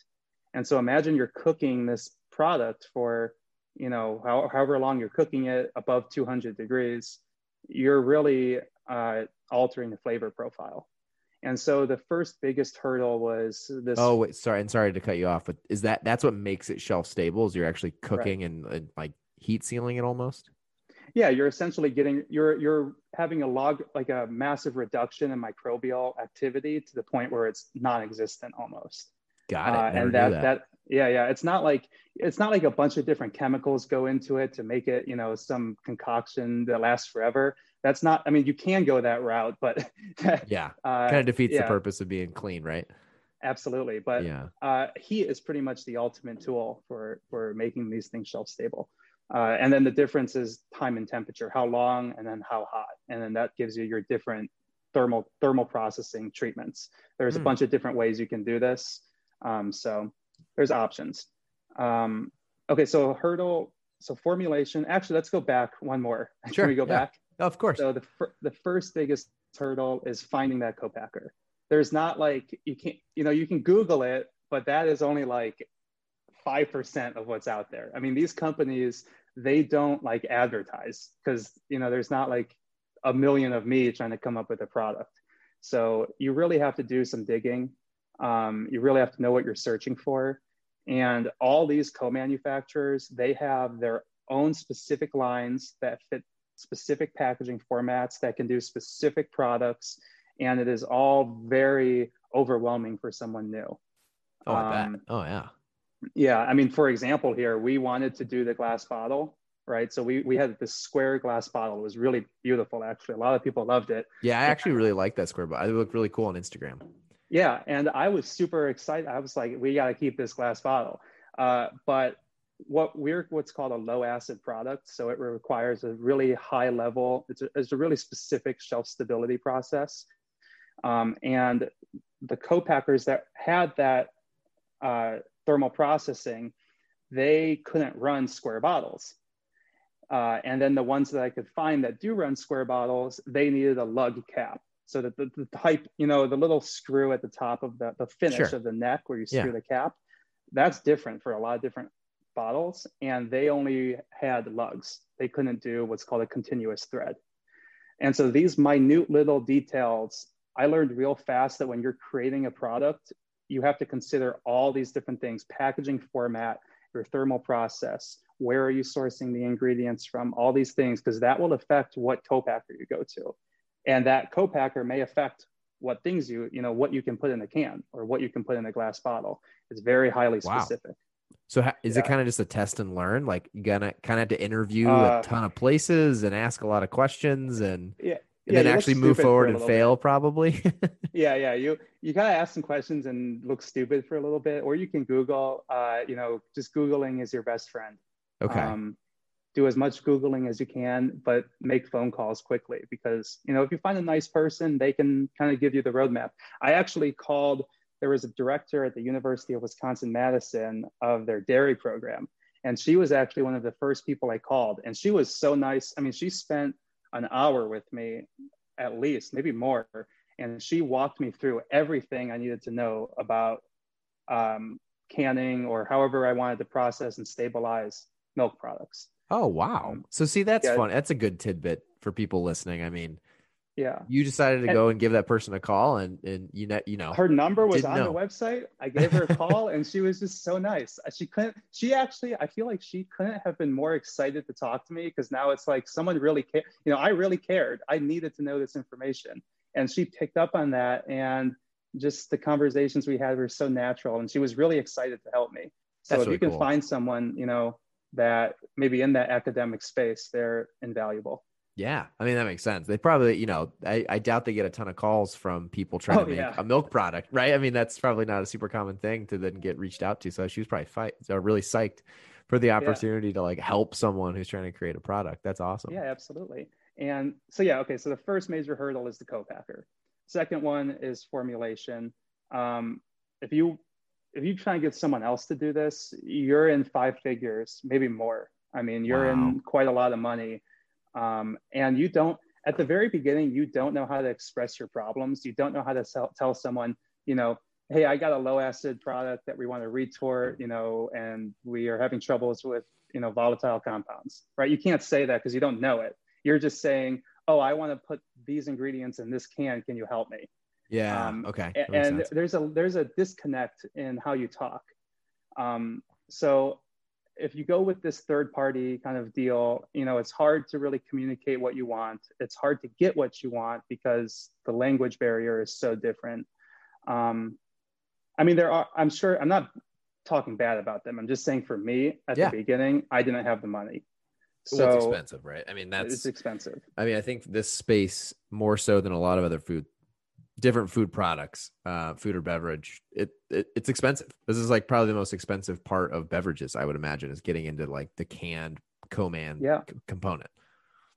And so imagine you're cooking this product for you know how, however long you're cooking it above 200 degrees you're really uh, altering the flavor profile and so the first biggest hurdle was this Oh, wait, sorry, and sorry to cut you off, but is that that's what makes it shelf stable? Is you're actually cooking and, and like heat sealing it almost? yeah you're essentially getting you're you're having a log like a massive reduction in microbial activity to the point where it's non-existent almost Got it. Uh, and that, that. that yeah yeah it's not like it's not like a bunch of different chemicals go into it to make it you know some concoction that lasts forever that's not i mean you can go that route but [LAUGHS] yeah, uh, kind of defeats the purpose of being clean, right? absolutely. But yeah. uh, heat is pretty much the ultimate tool for for making these things shelf stable. Uh, and then the difference is time and temperature how long and then how hot. And then that gives you your different thermal thermal processing treatments. There's a Hmm. bunch of different ways you can do this. Um, so there's options. Um, okay so hurdle so formulation actually let's go back one more. [LAUGHS] Sure, can we go yeah. back Of course. so the, fir- the first biggest hurdle is finding that co-packer. There's not like you can't, you know, you can Google it, but that is only like 5% of what's out there. I mean, these companies, they don't like advertise because, you know, there's not like a million of me trying to come up with a product. So you really have to do some digging. Um, you really have to know what you're searching for. And all these co-manufacturers, they have their own specific lines that fit specific packaging formats that can do specific products. And it is all very overwhelming for someone new. oh, um, Oh, yeah. Yeah, I mean, for example, here we wanted to do the glass bottle, right? So we we had this square glass bottle. It was really beautiful, actually. A lot of people loved it. Yeah, I actually really like that square, bottle. it looked really cool on Instagram. Yeah, and I was super excited. I was like, we got to keep this glass bottle. Uh, but what we're what's called a low acid product, so it requires a really high level. It's a, it's a really specific shelf stability process, um, and the co-packers that had that uh, thermal processing, they couldn't run square bottles. Uh, and then the ones that I could find that do run square bottles, they needed a lug cap. So that the, the type, you know, the little screw at the top of the, the finish Sure. of the neck where you screw Yeah. the cap, that's different for a lot of different bottles. And they only had lugs. They couldn't do what's called a continuous thread. And so these minute little details, I learned real fast that when you're creating a product, you have to consider all these different things packaging format, your thermal process, where are you sourcing the ingredients from, all these things, because that will affect what co-packer you go to. And that co-packer may affect what things you, you know, what you can put in a can or what you can put in a glass bottle. It's very highly Wow. specific. So ha- is it kind of just a test and learn? Like you gotta kind of have to interview Uh, a ton of places and ask a lot of questions and, Yeah. and Yeah, then actually move forward and fail probably. [LAUGHS] yeah yeah you you gotta ask some questions and look stupid for a little bit or you can google uh, you know just googling is your best friend okay. um, do as much googling as you can but make phone calls quickly because you know if you find a nice person they can kind of give you the roadmap i actually called there was a director at the university of wisconsin madison of their dairy program and she was actually one of the first people i called and she was so nice i mean she spent an hour with me at least maybe more and she walked me through everything i needed to know about um, canning or however i wanted to process and stabilize milk products oh wow. um, So see that's yeah. fun. That's a good tidbit for people listening. I mean, yeah you decided to And- go and give that person a call and and you know, you know. her number was on know. the website i gave her a [LAUGHS] call and she was just so nice Uh, she couldn't she actually i feel like she couldn't have been more excited to talk to me because now it's like someone really cared you know i really cared i needed to know this information and she picked up on that and just the conversations we had were so natural and she was really excited to help me so That's if really you can cool. find someone you know that maybe in that academic space they're invaluable Yeah, I mean that makes sense. They probably, you know, I, I doubt they get a ton of calls from people trying Oh, to make yeah. a milk product, right? I mean that's probably not a super common thing to then get reached out to. So she was probably fight, so really psyched for the opportunity to like help someone who's trying to create a product. That's awesome. Yeah, absolutely. And so yeah, okay. So the first major hurdle is the co-packer. Second one is formulation. Um, if you if you try and get someone else to do this, you're in five figures, maybe more. I mean, you're Wow. in quite a lot of money, um, and you don't. At the very beginning, you don't know how to express your problems. You don't know how to sell, tell someone, you know, hey, I got a low acid product that we want to retort, you know, and we are having troubles with, you know, volatile compounds, right? You can't say that because you don't know it. You're just saying, oh, I want to put these ingredients in this can. Can you help me? Yeah. Um, okay. That and there's a there's a disconnect in how you talk. Um, so if you go with this third party kind of deal, you know, it's hard to really communicate what you want. It's hard to get what you want because the language barrier is so different. Um, I mean, there are, I'm sure, I'm not talking bad about them. I'm just saying for me at Yeah. the beginning, I didn't have the money. So well, it's expensive, right? I mean, that's it's expensive. I mean, I think this space more so than a lot of other food, different food products, uh, food or beverage, it, it it's expensive. This is like probably the most expensive part of beverages, I would imagine, is getting into like the canned co-man Yeah. c- component.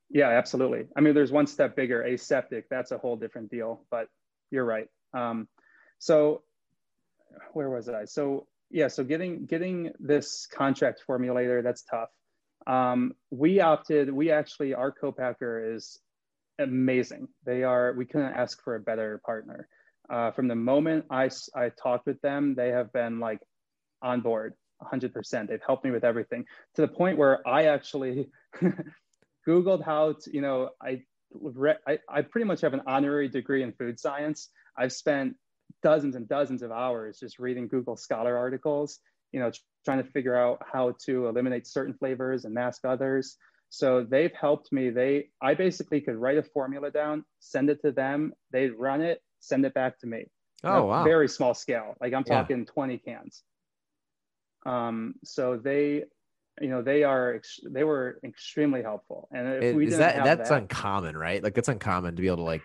Yeah, absolutely. I mean, there's one step bigger, aseptic. That's a whole different deal. But you're right. Um, so where was I? So yeah, so getting getting this contract formulator that's tough. Um, we opted. We actually our co-packer is amazing. They are. We couldn't ask for a better partner. Uh, from the moment I, I talked with them, they have been like on board 100%. They've helped me with everything to the point where I actually [LAUGHS] Googled how to, you know, I, re- I, I pretty much have an honorary degree in food science. I've spent dozens and dozens of hours just reading Google Scholar articles, you know, trying to figure out how to eliminate certain flavors and mask others. So they've helped me. They, I basically could write a formula down, send it to them, they'd run it, send it back to me. Oh wow. Very small scale. Like I'm Yeah. talking 20 cans. Um, so they, you know, they are ex- they were extremely helpful. And if we is that that's that, uncommon, right? Like that's uncommon to be able to like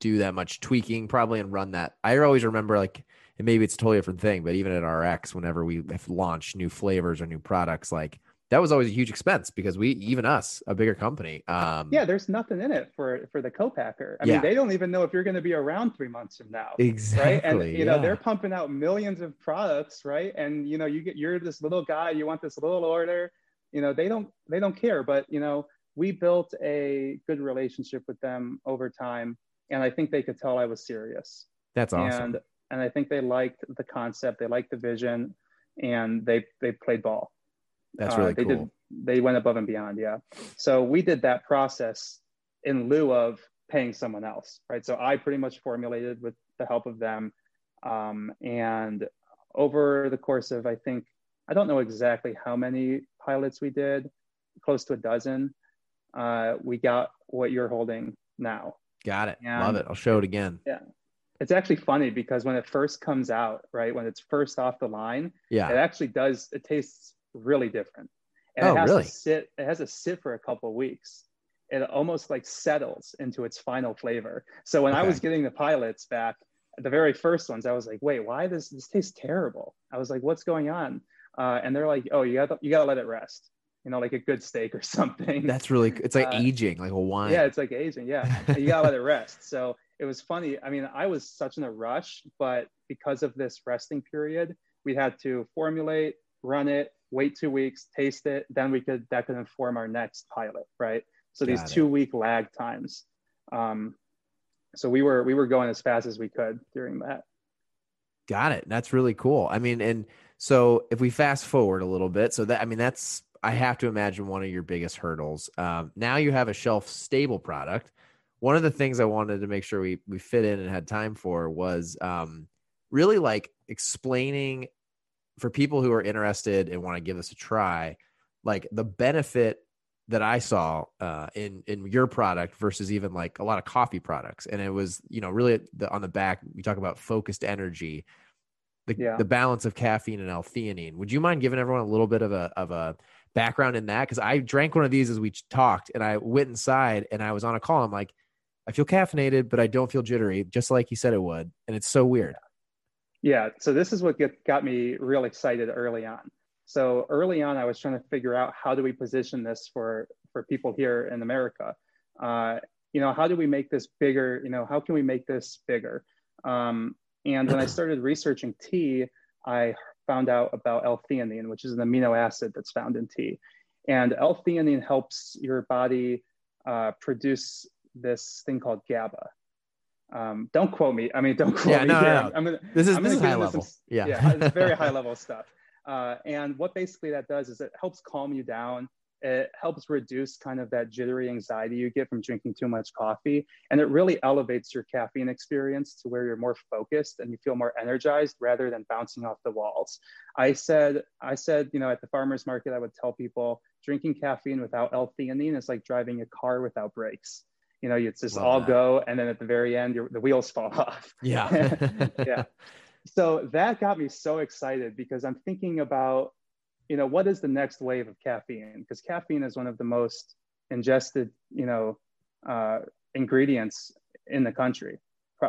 do that much tweaking probably and run that. I always remember like and maybe it's a totally different thing, but even at RX, whenever we have launched new flavors or new products, like that was always a huge expense because we even us, a bigger company. Um yeah, there's nothing in it for for the co-packer. I Yeah. mean, they don't even know if you're going to be around three months from now. exactly. Right. And you know, they're pumping out millions of products, right? And you know, you get you're this little guy, you want this little order, you know, they don't they don't care. But you know, we built a good relationship with them over time. And I think they could tell I was serious. that's awesome. and and I think they liked the concept, they liked the vision, and they they played ball. That's Uh, really they cool. did they went above and beyond, yeah. So we did that process in lieu of paying someone else, right? So I pretty much formulated with the help of them, um, and over the course of I think I don't know exactly how many pilots we did, close to a dozen. Uh, we got what you're holding now. Got it. and- Love it. I'll show it again. Yeah. It's actually funny because when it first comes out, right, when it's first off the line, yeah, it actually does. It tastes really different, and Oh, it has really? to sit. It has to sit for a couple of weeks. It almost like settles into its final flavor. So when I was getting the pilots back, the very first ones, I was like, "Wait, why does this taste terrible?" I was like, "What's going on?" Uh, and they're like, "Oh, you got you got to let it rest." You know, like a good steak or [LAUGHS] something. That's really it's like Uh, aging, like a wine. Yeah, it's like aging. Yeah, [LAUGHS] you gotta let it rest. So it was funny. I mean, I was such in a rush, but because of this resting period, we had to formulate, run it, wait two weeks, taste it, then we could that could inform our next pilot, right? So these it. two week lag times. Um, so we were we were going as fast as we could during that. Got it. That's really cool. I mean, and so if we fast forward a little bit, so that I mean, that's I have to imagine one of your biggest hurdles. Um, now you have a shelf stable product. One of the things I wanted to make sure we we fit in and had time for was um, really like explaining for people who are interested and want to give this a try, like the benefit that I saw uh, in in your product versus even like a lot of coffee products, and it was you know really the, on the back we talk about focused energy, the yeah. the balance of caffeine and L-theanine. Would you mind giving everyone a little bit of a of a background in that? Because I drank one of these as we talked, and I went inside and I was on a call. I'm like, I feel caffeinated, but I don't feel jittery, just like you said it would, and it's so weird. Yeah. So this is what get, got me real excited early on. So early on, I was trying to figure out how do we position this for for people here in America. Uh, you know, how do we make this bigger? You know, how can we make this bigger? Um, and when I started researching tea, I found out about L-theanine, which is an amino acid that's found in tea. And L-theanine helps your body uh, produce this thing called GABA. Um, don't quote me. I mean, don't [LAUGHS] quote yeah, me. No, here. no, no. I'm gonna, this is, I'm this is high level. Some, yeah. yeah, it's very [LAUGHS] high level stuff. Uh, and what basically that does is it helps calm you down. It helps reduce kind of that jittery anxiety you get from drinking too much coffee. And it really elevates your caffeine experience to where you're more focused and you feel more energized rather than bouncing off the walls. I said, I said, you know, at the farmer's market, I would tell people drinking caffeine without L-theanine is like driving a car without brakes. You know, it's just Love all that. go. And then at the very end, the wheels [LAUGHS] fall off. Yeah. [LAUGHS] yeah [LAUGHS] so that got me so excited because I'm thinking about, you know, what is the next wave of caffeine? Because caffeine is one of the most ingested, you know, uh, ingredients in the country.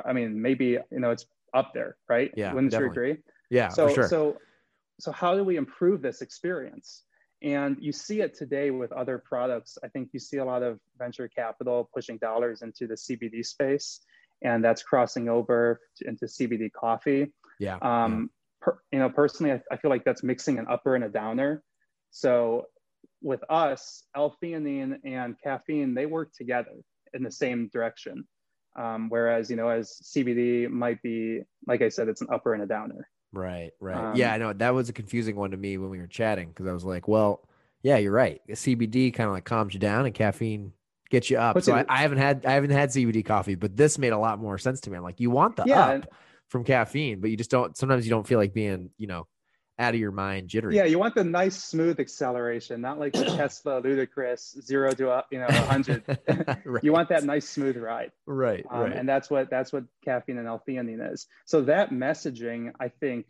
I mean, maybe you know it's up there, right? Yeah, wouldn't definitely. you agree? Yeah, so sure. so so how do we improve this experience? And you see it today with other products. I think you see a lot of venture capital pushing dollars into the CBD space, and that's crossing over into CBD coffee. Yeah. Um, yeah. Per, you know, personally, I, I, feel like that's mixing an upper and a downer. So with us, L-theanine and caffeine, they work together in the same direction. Um, whereas, you know, as CBD might be, like I said, it's an upper and a downer. Right, right. Um, yeah, I know that was a confusing one to me when we were chatting because I was like, well, yeah, you're right. CBD kind of like calms you down and caffeine gets you up. So I, I, haven't had I haven't had CBD coffee, but this made a lot more sense to me. I'm like, you want the yeah, up, from caffeine, but you just don't. Sometimes you don't feel like being, you know, out of your mind, jittery. Yeah, you want the nice smooth acceleration, not like the [CLEARS THROAT] Tesla ludicrous zero to uh, you know hundred. [LAUGHS] [LAUGHS] right. You want that nice smooth ride. Right, um, right. And that's what that's what caffeine and L-theanine is. So that messaging, I think,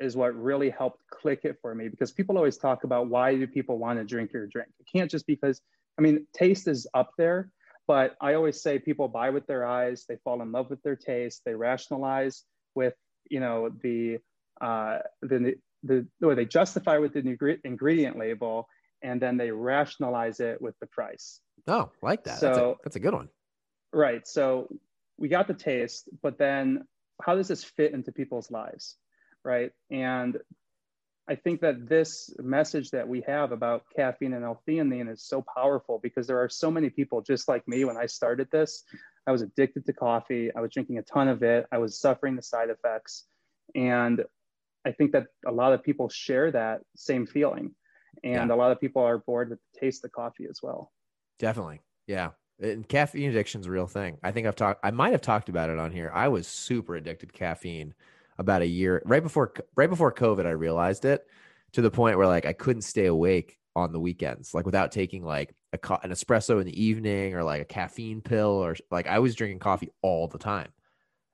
is what really helped click it for me because people always talk about why do people want to drink your drink? It can't just because I mean taste is up there, but I always say people buy with their eyes, they fall in love with their taste, they rationalize with, you know, the, uh, the, the, or they justify with the ingredient label and then they rationalize it with the price. Oh, like that. So, that's a, that's a good one. Right. So we got the taste, but then how does this fit into people's lives? Right. And I think that this message that we have about caffeine and L-theanine is so powerful because there are so many people just like me when I started this. I was addicted to coffee. I was drinking a ton of it. I was suffering the side effects. And I think that a lot of people share that same feeling. And yeah. a lot of people are bored with the taste of coffee as well. Definitely. Yeah. And caffeine addiction is a real thing. I think I've talked, I might have talked about it on here. I was super addicted to caffeine about a year right before right before COVID. I realized it to the point where like I couldn't stay awake on the weekends, like without taking like a co- an espresso in the evening or like a caffeine pill or like I was drinking coffee all the time.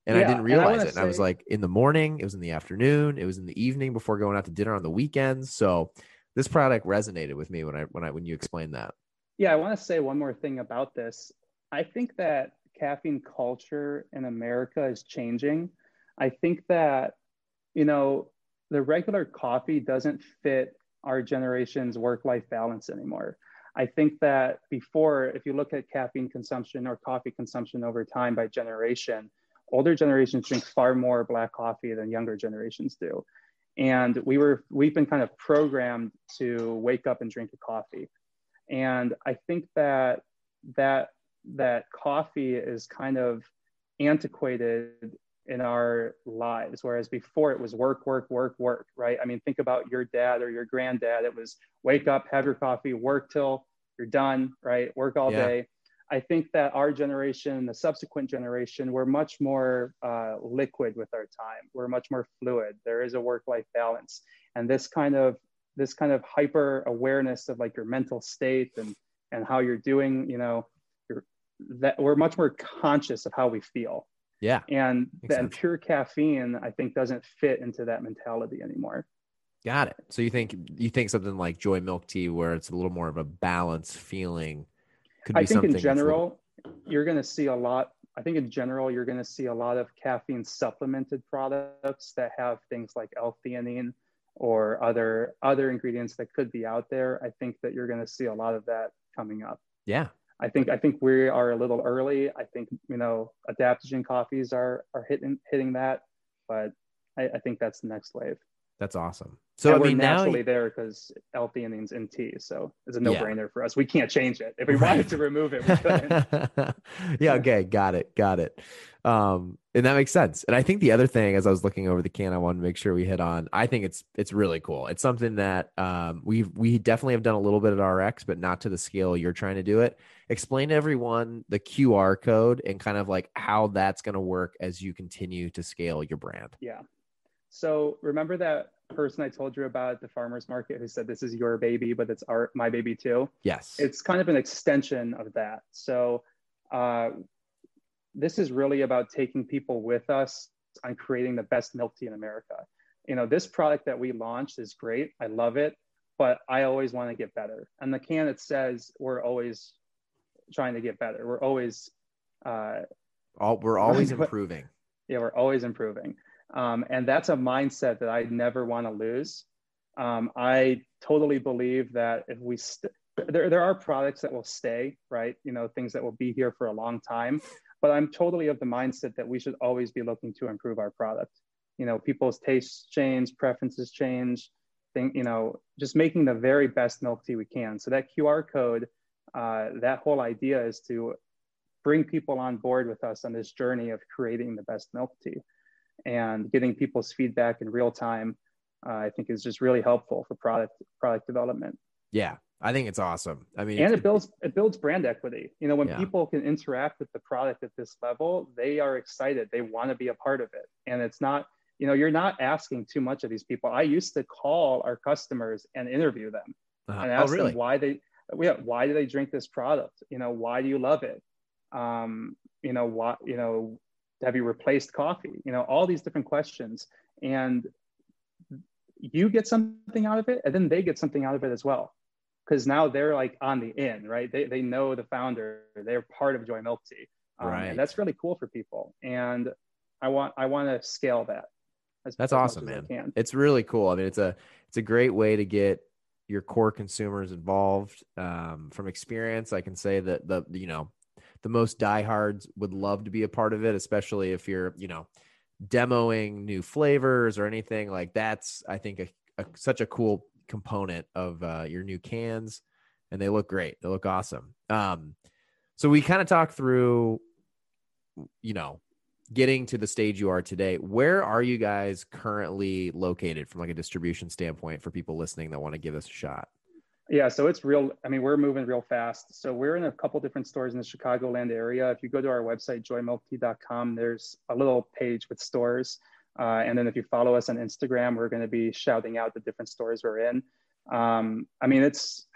And yeah, I didn't realize and it. And I was like in the morning, it was in the afternoon, it was in the evening before going out to dinner on the weekends. So this product resonated with me when I when I when you explained that. Yeah, I want to say one more thing about this. I think that caffeine culture in America is changing. I think that, you know, the regular coffee doesn't fit our generation's work life balance anymore. I think that before, if you look at caffeine consumption or coffee consumption over time by generation, older generations drink far more black coffee than younger generations do. And we were we've been kind of programmed to wake up and drink a coffee. And I think that that that coffee is kind of antiquated in our lives whereas before it was work work work work right i mean think about your dad or your granddad it was wake up have your coffee work till you're done right work all yeah. day i think that our generation the subsequent generation we're much more uh, liquid with our time we're much more fluid there is a work life balance and this kind of this kind of hyper awareness of like your mental state and and how you're doing, you know, you're, that we're much more conscious of how we feel. Yeah. And then pure caffeine, I think, doesn't fit into that mentality anymore. Got it. So you think you think something like Joy Milk Tea, where it's a little more of a balanced feeling, could be I think in general, you're going to see a lot. I think in general, you're going to see a lot of caffeine supplemented products that have things like L-theanine or other other ingredients that could be out there. I think that you're going to see a lot of that coming up. Yeah. I think I think we are a little early. I think you know adaptogen coffees are are hitting hitting that, but I, I think that's the next wave. That's awesome. So and I mean, we're naturally now... there because L-theanine's in tea, so it's a no-brainer yeah. for us. We can't change it. If we right. wanted to remove it, we couldn't. [LAUGHS] yeah. Okay. Got it. Got it. Um, and that makes sense. And I think the other thing, as I was looking over the can, I wanted to make sure we hit on. I think it's it's really cool. It's something that um, we we definitely have done a little bit at RX, but not to the scale you're trying to do it. Explain to everyone the QR code and kind of like how that's going to work as you continue to scale your brand. Yeah. So remember that person I told you about at the farmers market who said this is your baby, but it's our my baby too. Yes. It's kind of an extension of that. So uh, this is really about taking people with us on creating the best milk tea in America. You know, this product that we launched is great. I love it, but I always want to get better. And the can it says we're always trying to get better. We're always uh, all we're always [LAUGHS] improving. Yeah, we're always improving. Um, and that's a mindset that I never want to lose. Um, I totally believe that if we, st- there, there are products that will stay, right? You know, things that will be here for a long time. But I'm totally of the mindset that we should always be looking to improve our product. You know, people's tastes change, preferences change. Think, you know, just making the very best milk tea we can. So that QR code, uh, that whole idea is to bring people on board with us on this journey of creating the best milk tea and getting people's feedback in real time uh, i think is just really helpful for product product development. Yeah i think it's awesome. I mean and it builds it builds brand equity. You know when yeah. people can interact with the product at this level they are excited. They want to be a part of it. And it's not you know you're not asking too much of these people. I used to call our customers and interview them uh-huh. and oh, ask oh, really? them why they why do they drink this product? You know why do you love it? Um, you know why you know have you replaced coffee you know all these different questions. And you get something out of it and then they get something out of it as well. Because now they're like on the in right? They, they know the founder. They're part of joy milk tea. Um, right. and that's really cool for people. And i want i want to scale that that's awesome man. it's really cool. I mean it's a it's a great way to get your core consumers involved um, from experience. I can say that the you know the most diehards would love to be a part of it, especially if you're, you know, demoing new flavors or anything like that's. I think a, a, such a cool component of uh, your new cans, and they look great. They look awesome. Um, so we kind of talked through, you know, getting to the stage you are today. Where are you guys currently located from like a distribution standpoint for people listening that want to give us a shot? Yeah, so it's real. I mean, we're moving real fast. So we're in a couple different stores in the Chicagoland area. If you go to our website, joymilktea.com, there's a little page with stores. Uh, and then if you follow us on Instagram, we're going to be shouting out the different stores we're in. Um, I mean, it's,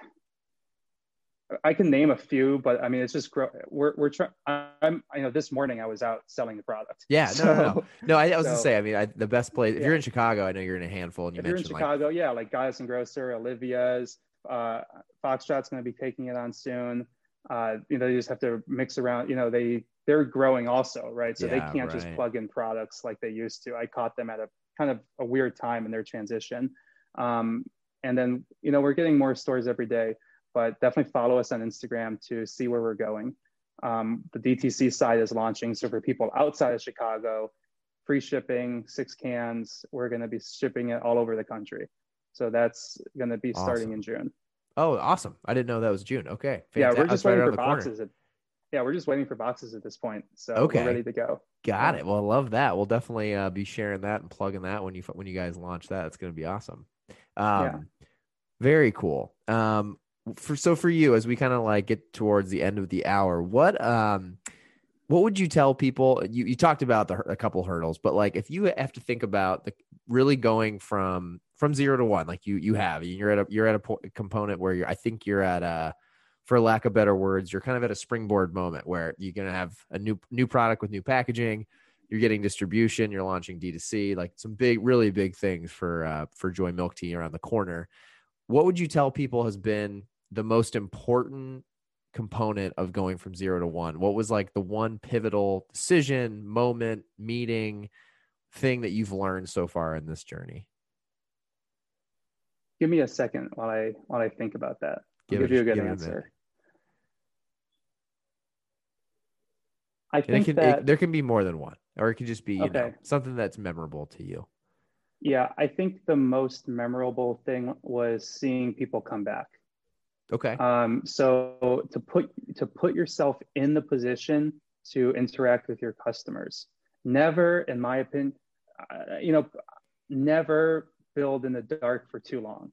I can name a few, but I mean, it's just we're we're trying. I'm you know this morning I was out selling the product. Yeah, no, so, no, no, [LAUGHS] no. I, I was so, gonna say. I mean, I, the best place. If yeah. you're in Chicago, I know you're in a handful. And you if mentioned you're in Chicago, like, yeah, like Goddess and Grocer, Olivia's, uh, Foxtrot's going to be taking it on soon. Uh, you know, they just have to mix around. You know, they they're growing also, right? So yeah, they can't right. just plug in products like they used to. I caught them at a kind of a weird time in their transition. Um, and then you know we're getting more stores every day, but definitely follow us on Instagram to see where we're going. Um, the DTC side is launching, so for people outside of Chicago, free shipping, six cans. We're going to be shipping it all over the country. So that's going to be starting in June. Oh, awesome! I didn't know that was June. Okay, Fantastic. yeah, we're just waiting right for boxes. At, yeah, we're just waiting for boxes at this point. So okay. we're ready to go. Got it. Well, I love that. We'll definitely uh, be sharing that and plugging that when you when you guys launch that. It's going to be awesome. Um, yeah. Very cool. Um, for so for you as we kind of like get towards the end of the hour, what um what would you tell people you, you talked about the, a couple hurdles but like if you have to think about the really going from from zero to one like you you have you're at a you're at a po- component where you're i think you're at a for lack of better words, you're kind of at a springboard moment where you're going to have a new new product with new packaging. You're getting distribution. You're launching D2C, like some big, really big things for uh, for Joy Milk Tea around the corner. What would you tell people has been the most important component of going from zero to one? What was like the one pivotal decision, moment, meeting, thing that you've learned so far in this journey? Give me a second while I while I think about that. Give, give you a good answer. I think can, that, it, there can be more than one, or it can just be you okay. know something that's memorable to you. Yeah, I think the most memorable thing was seeing people come back. Okay. Um, so to put to put yourself in the position to interact with your customers. Never, in my opinion, uh, you know, never build in the dark for too long.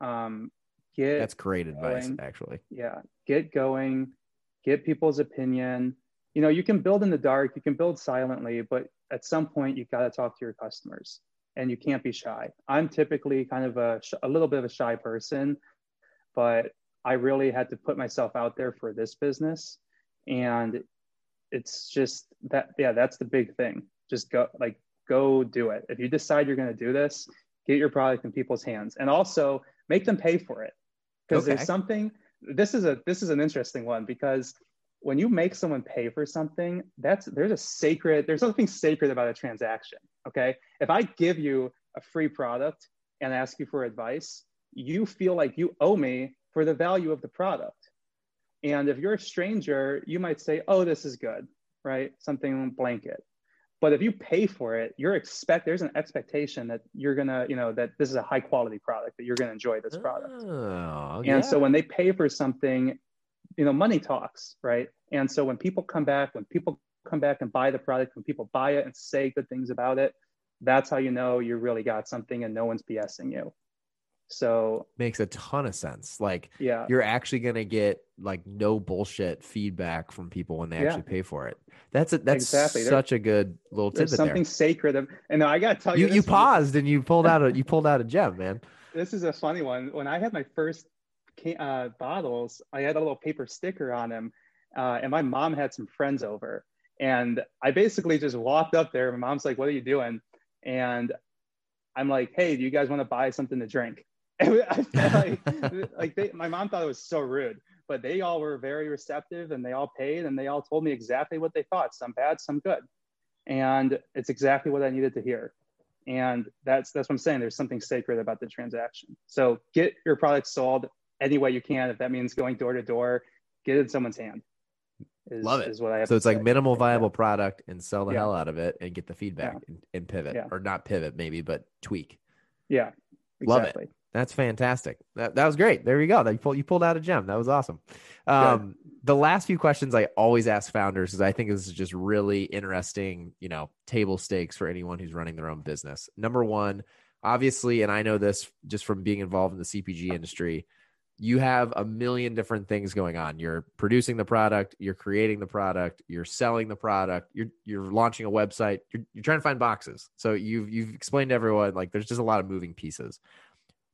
Um, get that's great advice, actually. Yeah, get going, get people's opinion. You know, you can build in the dark, you can build silently, but at some point you've got to talk to your customers, and you can't be shy. I'm typically kind of a a little bit of a shy person, but I really had to put myself out there for this business. And it's just that, yeah, that's the big thing. Just go, like, go do it. If you decide you're going to do this, get your product in people's hands and also make them pay for it. Because okay. there's something, this is a, this is an interesting one because when you make someone pay for something, that's, there's a sacred, there's something sacred about a transaction. Okay. If I give you a free product and ask you for advice, you feel like you owe me for the value of the product. And if you're a stranger, you might say, oh, this is good, right? Something blanket. But if you pay for it, you're expect there's an expectation that you're gonna, you know, that this is a high quality product, that you're gonna enjoy this product. Oh, and yeah. so when they pay for something, you know, money talks, right? And so when people come back, when people come back and buy the product, when people buy it and say good things about it, that's how you know you really got something and no one's BSing you. So makes a ton of sense. Like, yeah, you're actually gonna get like no bullshit feedback from people when they yeah. actually pay for it. That's a, that's exactly. such there, a good little tidbit. Something there. sacred, and I gotta tell you, you, you paused and you pulled out a you pulled out a gem, man. [LAUGHS] This is a funny one. When I had my first uh, bottles, I had a little paper sticker on them, uh, and my mom had some friends over, and I basically just walked up there. My mom's like, "What are you doing?" And I'm like, "Hey, do you guys want to buy something to drink?" [LAUGHS] I [LAUGHS] felt like, like they, my mom thought it was so rude, but they all were very receptive and they all paid and they all told me exactly what they thought, some bad, some good. And it's exactly what I needed to hear. And that's that's what I'm saying. There's something sacred about the transaction. So get your product sold any way you can. If that means going door to door, get it in someone's hand. Is, Love it. Is what I have so it's say. like minimal viable yeah. product and sell the yeah. hell out of it and get the feedback yeah. and, and, pivot or not pivot maybe, but tweak. Yeah. Exactly. Love it. That's fantastic. That, that was great. There you go. That You pulled you pulled out a gem. That was awesome. Um, the last few questions I always ask founders because I think this is just really interesting. You know, table stakes for anyone who's running their own business. Number one, obviously, and I know this just from being involved in the CPG industry. You have a million different things going on. You're producing the product, you're creating the product, you're selling the product, you're you're launching a website, you're, you're trying to find boxes. So you've you've explained to everyone like there's just a lot of moving pieces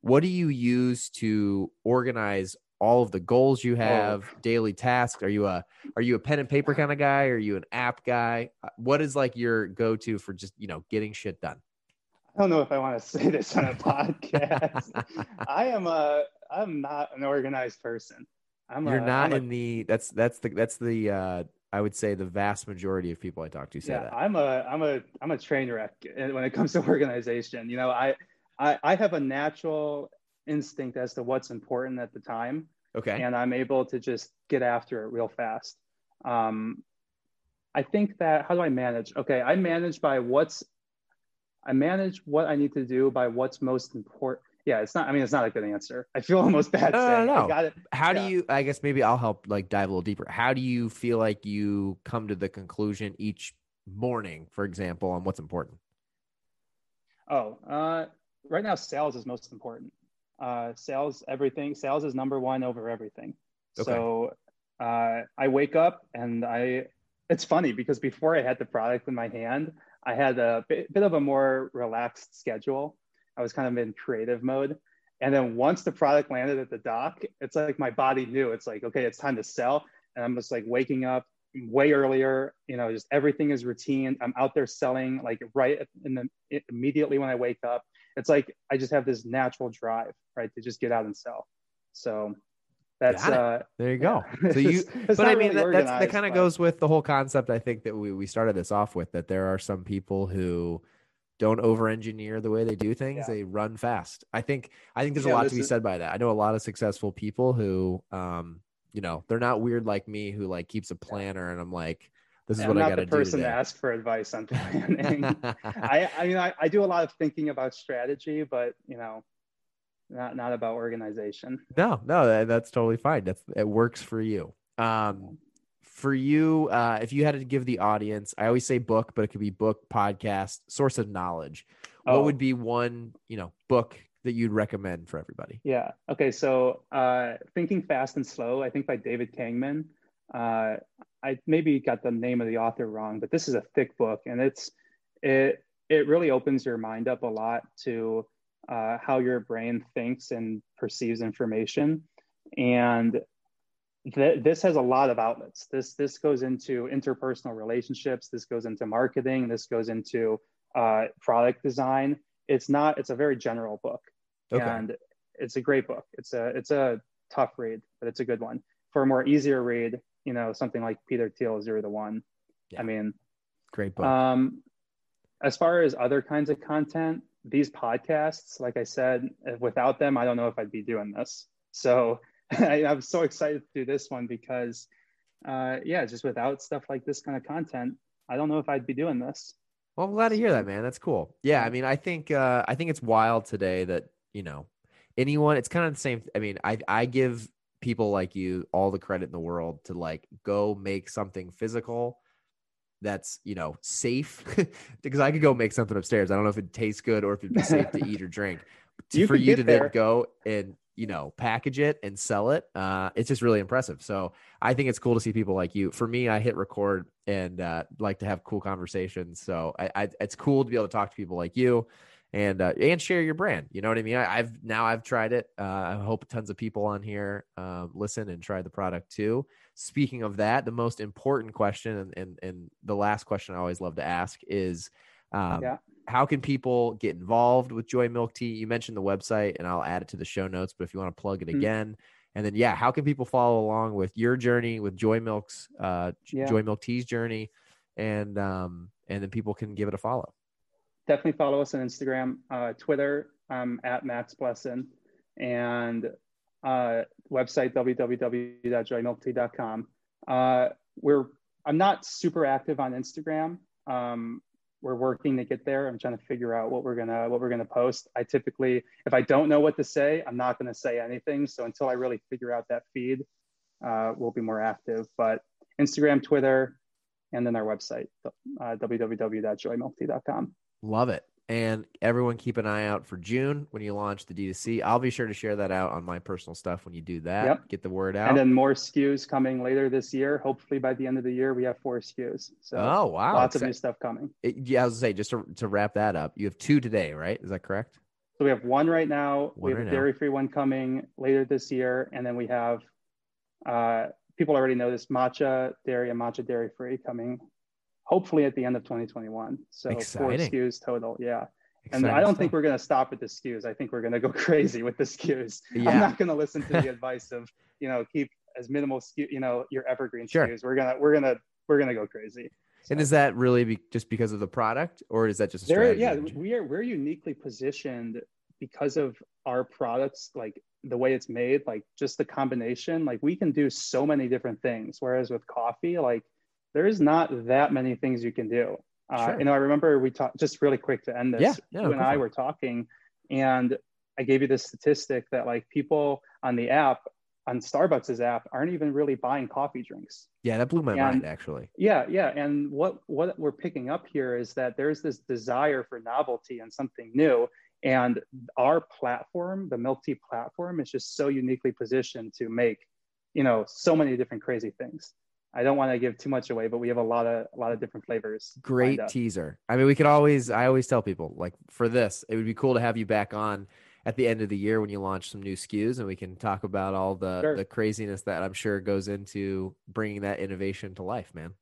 what do you use to organize all of the goals you have oh. daily tasks are you a are you a pen and paper kind of guy are you an app guy uh, what is like your go-to for just you know getting shit done i don't know if i want to [LAUGHS] say this on a podcast [LAUGHS] i am a i'm not an organized person i'm you're a, not I'm in a, the that's that's the that's the uh I would say the vast majority of people I talk to say yeah, that. I'm a I'm a I'm a train wreck when it comes to [LAUGHS] organization. You know, I I, I have a natural instinct as to what's important at the time. Okay. And I'm able to just get after it real fast. Um, I think that how do I manage? Okay, I manage by what's I manage what I need to do by what's most important. Yeah, it's not. I mean, it's not a good answer. I feel almost bad. No, saying, no, no. How yeah. do you? I guess maybe I'll help like dive a little deeper. How do you feel like you come to the conclusion each morning, for example, on what's important? Oh, uh, right now sales is most important. Uh, sales, everything. Sales is number one over everything. Okay. So uh, I wake up and I. It's funny because before I had the product in my hand, I had a bit, bit of a more relaxed schedule. I was kind of in creative mode, And then once the product landed at the dock, it's like my body knew it's like, okay, it's time to sell. And I'm just like waking up way earlier, you know, just everything is routine. I'm out there selling like right in the immediately when I wake up. It's like I just have this natural drive, right, to just get out and sell. So that's uh there you go. So you [LAUGHS] but I mean really that, that kind of goes with the whole concept I think that we, we started this off with that there are some people who don't over engineer the way they do things yeah. they run fast i think i think there's yeah, a lot to be is... said by that i know a lot of successful people who um you know they're not weird like me who like keeps a planner and i'm like this is yeah, what i gotta do person today. to ask for advice on [LAUGHS] planning i i mean I, I do a lot of thinking about strategy but you know not not about organization no no that's totally fine that's it works for you um for you, uh, if you had to give the audience, I always say book, but it could be book, podcast, source of knowledge. What oh. would be one, you know, book that you'd recommend for everybody? Yeah. Okay. So, uh, Thinking Fast and Slow, I think by David Kahneman. Uh, I maybe got the name of the author wrong, but this is a thick book, and it's it it really opens your mind up a lot to uh, how your brain thinks and perceives information. And th- this has a lot of outlets. This this goes into interpersonal relationships. This goes into marketing. This goes into uh, product design. It's not. It's a very general book, okay. and it's a great book. It's a it's a tough read, but it's a good one. For a more easier read, you know, something like Peter Thiel's "Zero to One." Yeah. I mean, great book. Um, as far as other kinds of content, these podcasts, like I said, without them, I don't know if I'd be doing this. So [LAUGHS] I, am so excited to do this one because, uh, yeah, just without stuff like this kind of content, I don't know if I'd be doing this. Well, I'm glad to hear that, man. That's cool. Yeah, I mean, I think uh, I think it's wild today that you know anyone. It's kind of the same. I mean, I I give people like you all the credit in the world to like go make something physical that's you know safe [LAUGHS] because I could go make something upstairs. I don't know if it tastes good or if it'd be safe to eat or [LAUGHS] drink. You for you to there. then go and you know package it and sell it uh, it's just really impressive so i think it's cool to see people like you for me i hit record and uh, like to have cool conversations so I, I, it's cool to be able to talk to people like you and uh, and share your brand you know what i mean I, have now i've tried it uh, i hope tons of people on here um, listen and try the product too speaking of that the most important question and, and, and the last question i always love to ask is um, yeah how can people get involved with Joy Milk Tea? You mentioned the website, and I'll add it to the show notes. But if you want to plug it mm-hmm. again, and then yeah, how can people follow along with your journey with Joy Milk's uh, yeah. Joy Milk Tea's journey, and um, and then people can give it a follow. Definitely follow us on Instagram, uh, Twitter um, at Max and uh, website www.joymilktea.com. Uh, we're I'm not super active on Instagram. Um, we're working to get there. I'm trying to figure out what we're gonna what we're gonna post. I typically, if I don't know what to say, I'm not gonna say anything. So until I really figure out that feed, uh, we'll be more active. But Instagram, Twitter, and then our website, uh, www.joymilktea.com. Love it. And everyone keep an eye out for June when you launch the D2C. I'll be sure to share that out on my personal stuff when you do that. Yep. Get the word out. And then more SKUs coming later this year. Hopefully by the end of the year, we have four SKUs. So oh wow. Lots of new stuff coming. It, yeah, I was going to say just to, to wrap that up, you have two today, right? Is that correct? So we have one right now. One we have right a dairy free one coming later this year. And then we have uh, people already know this matcha dairy and matcha dairy free coming hopefully at the end of 2021. So Exciting. four SKUs total. Yeah. Exciting and I don't think we're going to stop at the SKUs. I think we're going to go [LAUGHS] crazy with the SKUs. Yeah. I'm not going to listen to the [LAUGHS] advice of, you know, keep as minimal SKU, you know, your evergreen sure. SKUs. We're going to, we're going to, we're going to go crazy. So. And is that really be, just because of the product or is that just a strategy? yeah, we are, we're uniquely positioned because of our products, like the way it's made, like just the combination, like we can do so many different things. Whereas with coffee, like there's not that many things you can do. Uh, sure. You know, I remember we talked just really quick to end this. Yeah, yeah, you and I were talking, and I gave you this statistic that like people on the app, on Starbucks' app, aren't even really buying coffee drinks. Yeah, that blew my and, mind actually. Yeah, yeah, and what what we're picking up here is that there's this desire for novelty and something new, and our platform, the Milk Tea platform, is just so uniquely positioned to make, you know, so many different crazy things. I don't want to give too much away, but we have a lot of a lot of different flavors. Great teaser. I mean, we could always I always tell people like for this, it would be cool to have you back on at the end of the year when you launch some new SKUs, and we can talk about all the Sure. the craziness that I'm sure goes into bringing that innovation to life, man.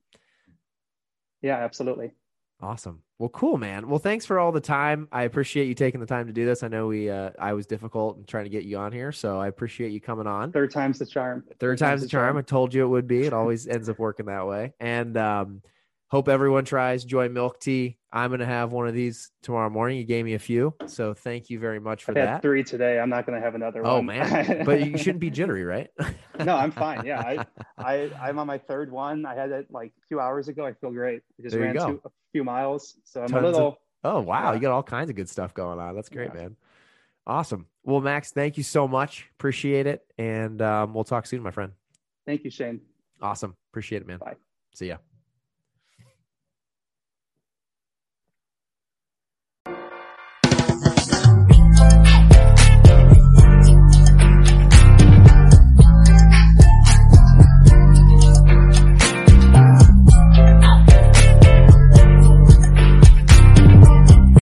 Yeah, absolutely. Awesome. Well, cool, man. Well, thanks for all the time. I appreciate you taking the time to do this. I know we, uh, I was difficult in trying to get you on here, so I appreciate you coming on. Third time's the charm. Third time's the charm. I told you it would be. It [LAUGHS] always ends up working that way. And um, hope everyone tries Joy Milk Tea. I'm gonna have one of these tomorrow morning. You gave me a few, so thank you very much for I've had that. three today. I'm not going to have another Oh one. man, [LAUGHS] but you shouldn't be jittery, right? [LAUGHS] no, I'm fine. Yeah, I, I, I'm on my third one. I had it like a few hours ago. I feel great. I just There you ran go. two, few miles, so I'm Tons a of- little. Oh wow, Yeah. you got all kinds of good stuff going on. That's great, Yeah. man. Awesome. Well, Max, thank you so much. Appreciate it, and um, we'll talk soon, my friend. Thank you, Shane. Awesome. Appreciate it, man. Bye. See ya.